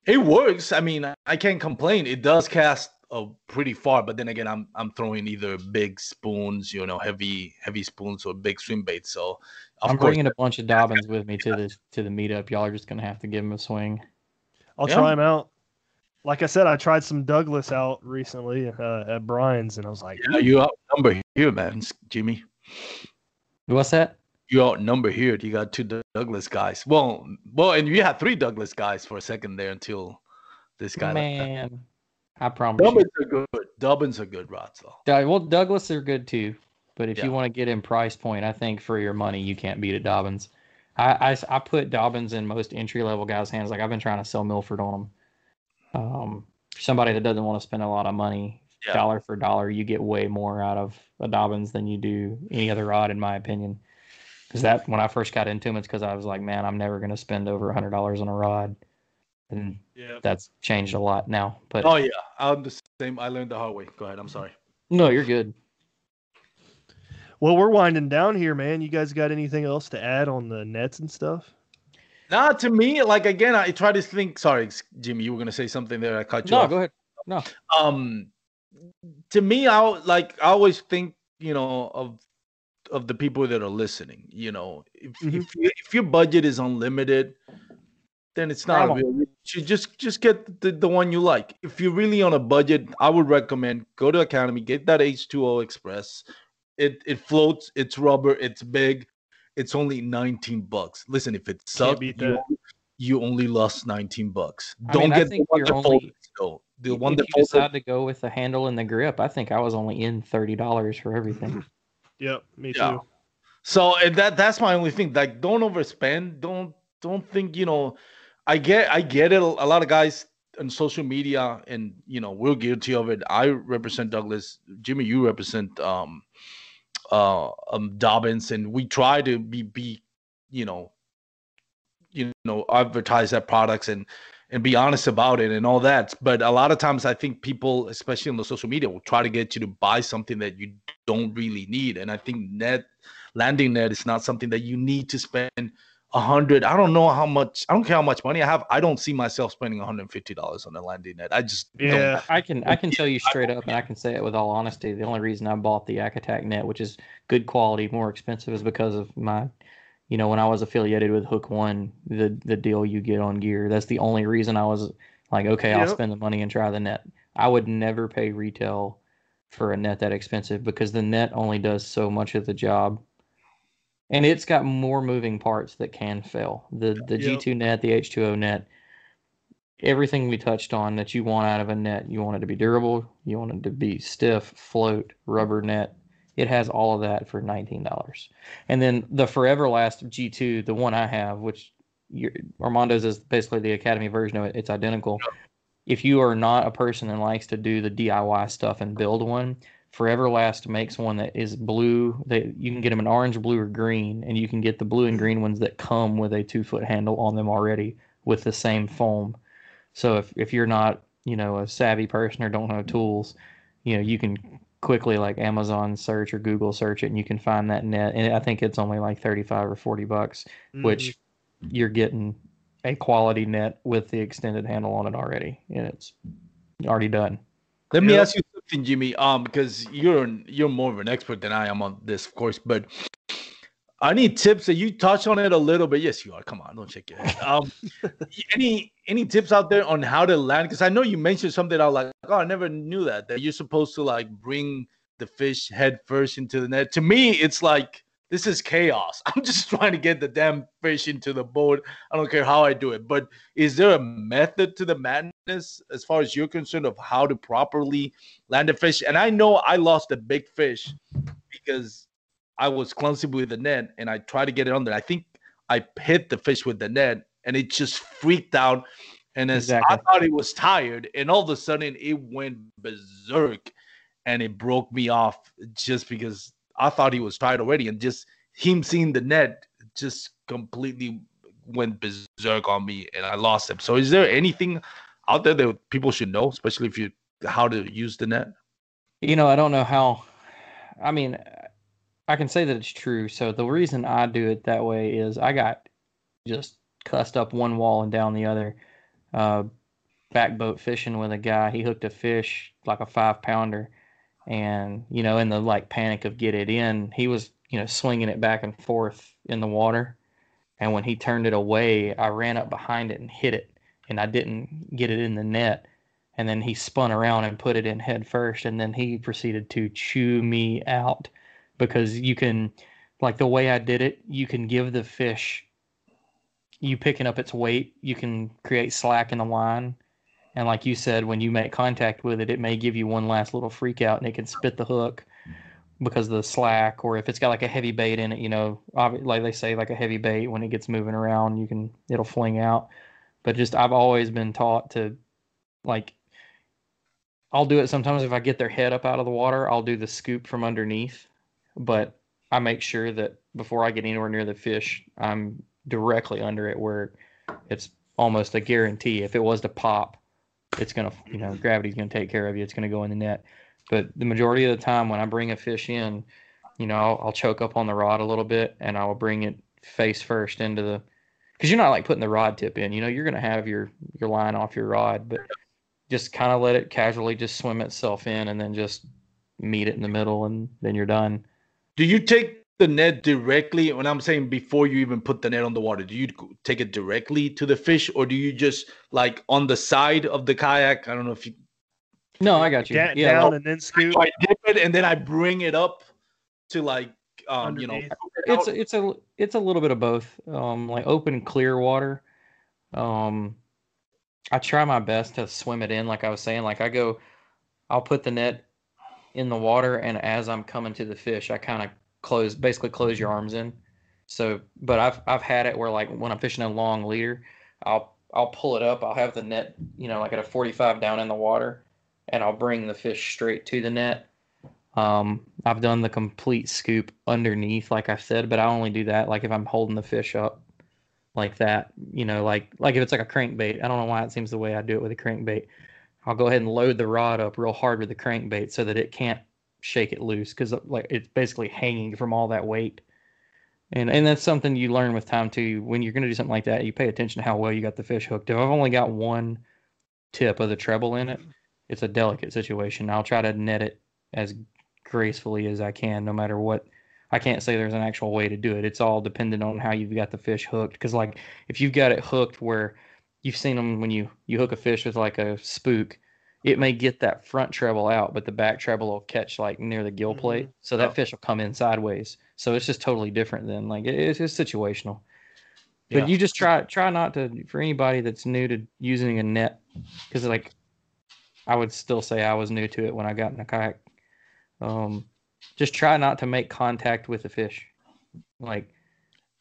[SPEAKER 6] it works. I mean, I- I can't complain. It does cast uh, pretty far, but then again I'm I'm throwing either big spoons, you know, heavy heavy spoons or big swim baits. So of
[SPEAKER 7] I'm
[SPEAKER 6] course
[SPEAKER 7] bringing a bunch of Dobyns with me to the to the meetup. Y'all are just gonna have to give them a swing.
[SPEAKER 4] I'll
[SPEAKER 6] Yeah.
[SPEAKER 4] try them out. Like I said, I tried some Douglas out recently uh, at Brian's, and I was like,
[SPEAKER 6] yeah, you outnumber here, man, Jimmy.
[SPEAKER 7] What's that?
[SPEAKER 6] You outnumber here. You got two Douglas guys. Well, well, and you had three Douglas guys for a second there until this guy.
[SPEAKER 7] Man, I promise. you.
[SPEAKER 6] Are good. Dobyns are good rods though.
[SPEAKER 7] Doug- Well, Douglas are good too, but if
[SPEAKER 6] Yeah.
[SPEAKER 7] you want to get in price point, I think for your money you can't beat a Dobyns. I I put Dobyns in most entry level guys' hands. Like I've been trying to sell Milford on them. Um, somebody that doesn't want to spend a lot of money,
[SPEAKER 6] Yeah.
[SPEAKER 7] dollar for dollar, you get way more out of a Dobyns than you do any other rod, in my opinion. Because that when I first got into them, it's because I was like, man, I'm never going to spend over a hundred dollars on a rod, and
[SPEAKER 4] yeah.
[SPEAKER 7] that's changed a lot now. But
[SPEAKER 6] Oh yeah, I'm the same. I learned the hard way. Go ahead. I'm sorry.
[SPEAKER 7] no, you're good.
[SPEAKER 4] Well, we're winding down here, man. You guys got anything else to add on the nets and stuff?
[SPEAKER 6] Now, to me, like again, I try to think. Sorry, Jimmy, you were gonna say something there. I cut you
[SPEAKER 7] No,
[SPEAKER 6] off.
[SPEAKER 7] go ahead. No.
[SPEAKER 6] um to me i al- like i always think you know of of the people that are listening you know if,
[SPEAKER 4] Mhm.
[SPEAKER 6] if, you, if your budget is unlimited then it's not available. just just get the, the one you like. If you're really on a budget i would recommend go to academy get that H2O Xpress. It it floats it's rubber it's big it's only 19 bucks. Listen if it sucks you, you only lost 19 bucks.
[SPEAKER 7] I
[SPEAKER 6] don't
[SPEAKER 7] mean,
[SPEAKER 6] get the
[SPEAKER 7] think
[SPEAKER 6] one
[SPEAKER 7] you're
[SPEAKER 6] that
[SPEAKER 7] only-
[SPEAKER 6] folds though. The one that
[SPEAKER 7] you
[SPEAKER 6] folds
[SPEAKER 7] decide to go with the handle and the grip, I think I was only in thirty dollars for everything.
[SPEAKER 4] Yep, me
[SPEAKER 6] Yeah.
[SPEAKER 4] too.
[SPEAKER 6] So and that that's my only thing. Like, don't overspend. Don't don't think you know. I get I get it. A lot of guys on social media, and you know, we're guilty of it. I represent Douglas. Jimmy, you represent um uh um Dobyns, and we try to be be you know you know advertise that products and and be honest about it and all that. But a lot of times, I think people, especially on the social media, will try to get you to buy something that you don't really need. And I think net landing net is not something that you need to spend a hundred. I don't know how much. I don't care how much money I have. I don't see myself spending one hundred and fifty dollars on a landing net. I just don't.
[SPEAKER 4] Yeah,
[SPEAKER 7] I can I can tell you straight up, and I can say it with all honesty. The only reason I bought the Yak Attack net, which is good quality, more expensive, is because of my, you know, when I was affiliated with Hook One, the the deal you get on gear. That's the only reason I was like, okay, I'll spend the money and try the net. I would never pay retail for a net that expensive because the net only does so much of the job. And it's got more moving parts that can fail. The the
[SPEAKER 4] Yep.
[SPEAKER 7] G2 net, the H2O net, everything we touched on that you want out of a net. You want it to be durable, you want it to be stiff, float, rubber net. It has all of that for nineteen dollars. And then the ForEverlast G2, the one I have, which Armando's is basically the Academy version of it. It's identical. If you are not a person that likes to do the DIY stuff and build one, ForEverlast makes one that is blue. They you can get them in orange, blue, or green, and you can get the blue and green ones that come with a two foot handle on them already with the same foam. So if if you're not you know a savvy person or don't have tools, you know you can quickly like Amazon search or Google search it, and you can find that net. And I think it's only like thirty five or forty bucks, which you're getting a quality net with the extended handle on it already, and it's already done.
[SPEAKER 6] Let me ask you something, Jimmy. Um, because you're you're more of an expert than I am on this, of course. But I need tips. That you touched on it a little bit. Yes, you are. Come on, don't shake your head. Um, any any tips out there on how to land? Because I know you mentioned something. I was like, oh, I never knew that. That you're supposed to like bring the fish head first into the net. To me, it's like this is chaos. I'm just trying to get the damn fish into the boat. I don't care how I do it. But is there a method to the madness as far as you're concerned of how to properly land a fish? And I know I lost a big fish because I was clumsy with the net and I tried to get it under. I think I hit the fish with the net and it just freaked out. And as I thought it was tired, and all of a sudden it went berserk and it broke me off just because I thought he was tired already. And just him seeing the net just completely went berserk on me and I lost him. So is there anything out there that people should know, especially if you how to use the net?
[SPEAKER 7] You know, I don't know how. I mean, I can say that it's true. So the reason I do it that way is I got just cussed up one wall and down the other. Uh, back boat fishing with a guy. He hooked a fish like a five pounder, and you know, in the like panic of get it in, he was you know swinging it back and forth in the water. And when he turned it away, I ran up behind it and hit it, and I didn't get it in the net and then he spun around and put it in head first and then he proceeded to chew me out because you can like the way I did it you can give the fish you picking up its weight you can create slack in the line. And like you said when you make contact with it it may give you one last little freak out and it can spit the hook because of the slack or if it's got like a heavy bait in it you know like they say like a heavy bait when it gets moving around you can it'll fling out. But just I've always been taught to like I'll do it sometimes if I get their head up out of the water, I'll do the scoop from underneath, but I make sure that before I get anywhere near the fish, I'm directly under it where it's almost a guarantee. If it was to pop, it's gonna, you know, gravity's gonna take care of you. It's gonna go in the net. But the majority of the time, when I bring a fish in, you know, I'll, I'll choke up on the rod a little bit and I'll bring it face first into the because you're not like putting the rod tip in. You know, you're gonna have your your line off your rod, but just kind of let it casually just swim itself in, and then just meet it in the middle, and then you're done.
[SPEAKER 6] Do you take the net directly? When I'm saying before you even put the net on the water, do you take it directly to the fish, or do you just like on the side of the kayak? I don't know if you.
[SPEAKER 7] No, I got you.
[SPEAKER 4] Da-
[SPEAKER 7] yeah,
[SPEAKER 4] down
[SPEAKER 7] well,
[SPEAKER 4] and then scoop.
[SPEAKER 6] So I dip it and then I bring it up to like um you know
[SPEAKER 7] it's it's a it's a little bit of both. Um, like open clear water. Um, I try my best to swim it in, like I was saying. Like I go, I'll put the net in the water, and as I'm coming to the fish, I kind of close, basically close your arms in. So, but I've I've had it where like when I'm fishing a long leader, I'll I'll pull it up. I'll have the net, you know, like at a 45 down in the water, and I'll bring the fish straight to the net. Um, I've done the complete scoop underneath, like I said, but I only do that like if I'm holding the fish up like that, you know, like like if it's like a crankbait. I don't know why it seems the way I do it with a crankbait. I'll go ahead and load the rod up real hard with the crankbait so that it can't shake it loose because like it's basically hanging from all that weight. And and that's something you learn with time too. When you're gonna do something like that, you pay attention to how well you got the fish hooked. If I've only got one tip of the treble in it, it's a delicate situation. I'll try to net it as gracefully as I can, no matter what. I can't say there's an actual way to do it. It's all dependent on how you've got the fish hooked. Because like if you've got it hooked where you've seen them when you you hook a fish with like a spook, it may get that front treble out, but the back treble will catch like near the gill plate, so that
[SPEAKER 4] Oh.
[SPEAKER 7] fish will come in sideways. So it's just totally different than like it- it's, it's situational. But
[SPEAKER 4] Yeah.
[SPEAKER 7] you just try try not to for anybody that's new to using a net because like I would still say I was new to it when I got in a kayak. Um, just try not to make contact with the fish. Like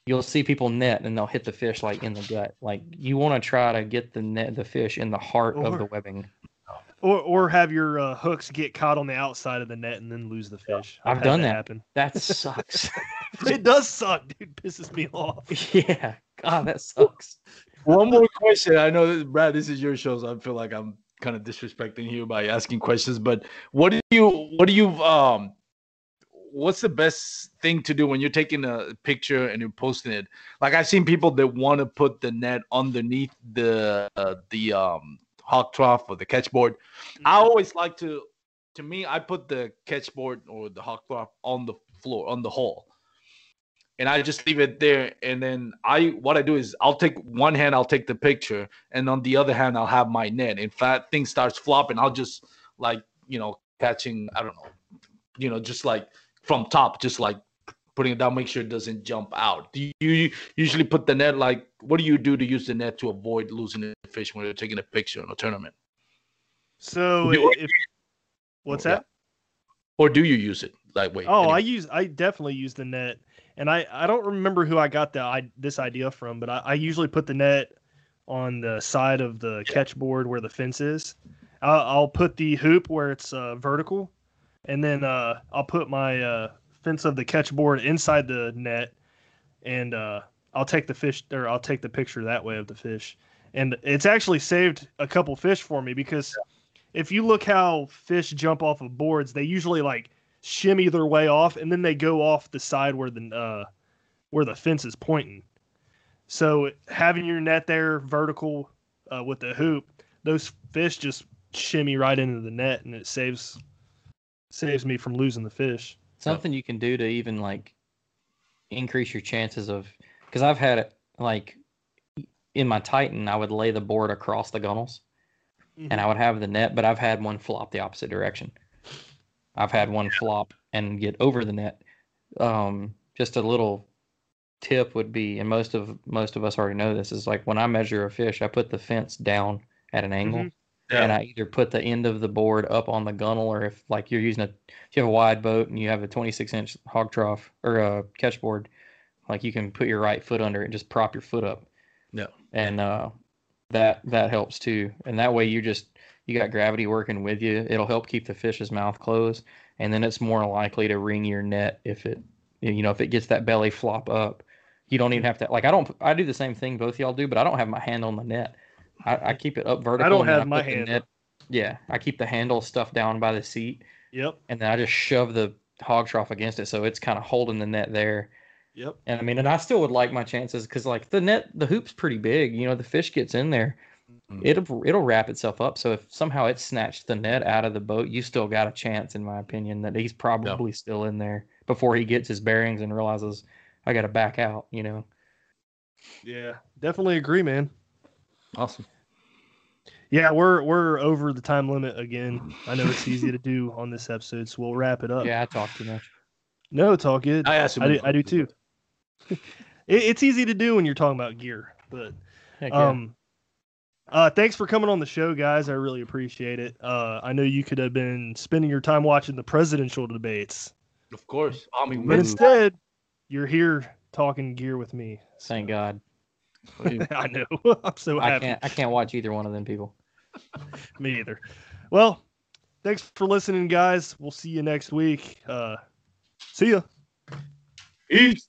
[SPEAKER 7] you'll see people net and they'll hit the fish like in the gut. Like you want to try to get the net the fish in the heart of the webbing.
[SPEAKER 4] Or or have your uh, hooks get caught on the outside of the net and then lose the fish.
[SPEAKER 7] I've
[SPEAKER 4] had
[SPEAKER 7] done that.
[SPEAKER 4] happen.
[SPEAKER 7] That sucks.
[SPEAKER 4] It does suck, dude. Pisses me off.
[SPEAKER 7] yeah, God, that sucks.
[SPEAKER 6] One more question. I know, this, Brad, this is your show, so I feel like I'm kind of disrespecting you by asking questions. But what do you, what do you, um, what's the best thing to do when you're taking a picture and you're posting it? Like I've seen people that want to put the net underneath the uh, the um hawk trough or the catch board. I always like to, to me, I put the catch board or the hawk trough on the floor on the hole and I just leave it there. And then I, what I do is I'll take one hand, I'll take the picture, and on the other hand, I'll have my net. In fact, thing starts flopping, I'll just like you know catching, I don't know, you know, just like from top, just like putting it down, make sure it doesn't jump out. Do you usually put the net like? What do you do to use the net to avoid losing the fish when you're taking a picture in a tournament?
[SPEAKER 4] So if what's
[SPEAKER 6] Yeah.
[SPEAKER 4] that?
[SPEAKER 6] Or do you use it that way?
[SPEAKER 4] Oh, I use I definitely use the net, and I I don't remember who I got the I this idea from, but I, I usually put the net on the side of the catch board where the fence is. I'll, I'll put the hoop where it's uh, vertical, and then uh, I'll put my uh, fence of the catch board inside the net, and uh, I'll take the fish or I'll take the picture that way of the fish, and it's actually saved a couple fish for me because if you look how fish jump off of boards, they usually like shimmy their way off and then they go off the side where the uh where the fence is pointing. So having your net there vertical uh, with the hoop, those fish just shimmy right into the net and it saves saves me from losing the fish.
[SPEAKER 7] Something you can do to even like increase your chances of because I've had it like in my Titan, I would lay the board across the gunnels and I would have the net, but I've had one flop the opposite direction. I've had one flop and get over the net. Um, just a little tip would be, and most of most of us already know this, is like when I measure a fish, I put the fence down at an angle,
[SPEAKER 4] Mhm.
[SPEAKER 7] and I either put the end of the board up on the gunnel, or if like you're using a, if you have a wide boat and you have a 26 inch hog trough or a catch board, like you can put your right foot under it and just prop your foot up.
[SPEAKER 6] Yeah.
[SPEAKER 7] And uh, that that helps too, and that way you just you got gravity working with you. It'll help keep the fish's mouth closed, and then it's more likely to ring your net if it, you know, if it gets that belly flop up. You don't even have to like I don't I do the same thing both y'all do, but I don't have my hand on the net. I, I keep it up vertical. I don't
[SPEAKER 4] have
[SPEAKER 7] I
[SPEAKER 4] my hand
[SPEAKER 7] net- yeah, I keep the handle stuff down by the seat,
[SPEAKER 4] Yep.
[SPEAKER 7] and then I just shove the hog trough against it, so it's kind of holding the net there.
[SPEAKER 4] Yep.
[SPEAKER 7] And I mean, and I still would like my chances because like the net, the hoop's pretty big. You know, the fish gets in there,
[SPEAKER 6] Mhm.
[SPEAKER 7] it'll it'll wrap itself up. So if somehow it snatched the net out of the boat, you still got a chance, in my opinion, that he's probably still in there before he gets his bearings and realizes I got to back out. You know.
[SPEAKER 4] Yeah, definitely agree, man.
[SPEAKER 6] Awesome.
[SPEAKER 4] Yeah, we're we're over the time limit again. I know it's easy to do on this episode, so we'll wrap it up.
[SPEAKER 7] Yeah, I talk too much.
[SPEAKER 4] No, it's all good.
[SPEAKER 6] I asked him.
[SPEAKER 4] I do, I do too. it, it's easy to do when you're talking about gear, but
[SPEAKER 7] Heck yeah.
[SPEAKER 4] um, uh, thanks for coming on the show, guys. I really appreciate it. Uh, I know you could have been spending your time watching the presidential debates,
[SPEAKER 6] Of course. I mean,
[SPEAKER 4] but instead, you're here talking gear with me.
[SPEAKER 7] Thank God.
[SPEAKER 4] I know. I'm so
[SPEAKER 7] I can't. I can't watch either one of them people.
[SPEAKER 4] Me either. Well, thanks for listening, guys. We'll see you next week. Uh, see ya.
[SPEAKER 6] Peace.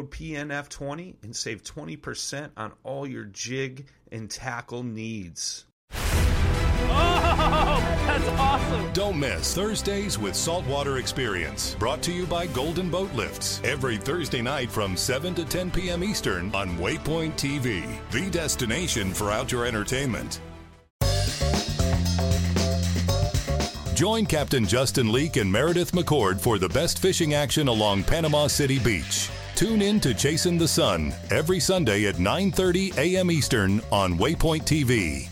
[SPEAKER 2] PNF20 and save 20% on all your jig and tackle needs. Oh, that's awesome.
[SPEAKER 10] Don't miss Thursdays with Saltwater Experience, brought to you by Golden Boat Lifts. Every Thursday night from 7 to 10 p.m. Eastern on Waypoint TV, the destination for outdoor entertainment. Join Captain Justin Leake and Meredith McCord for the best fishing action along Panama City Beach. Tune in to Chasing the Sun every Sunday at 9:30 a.m. Eastern on Waypoint TV.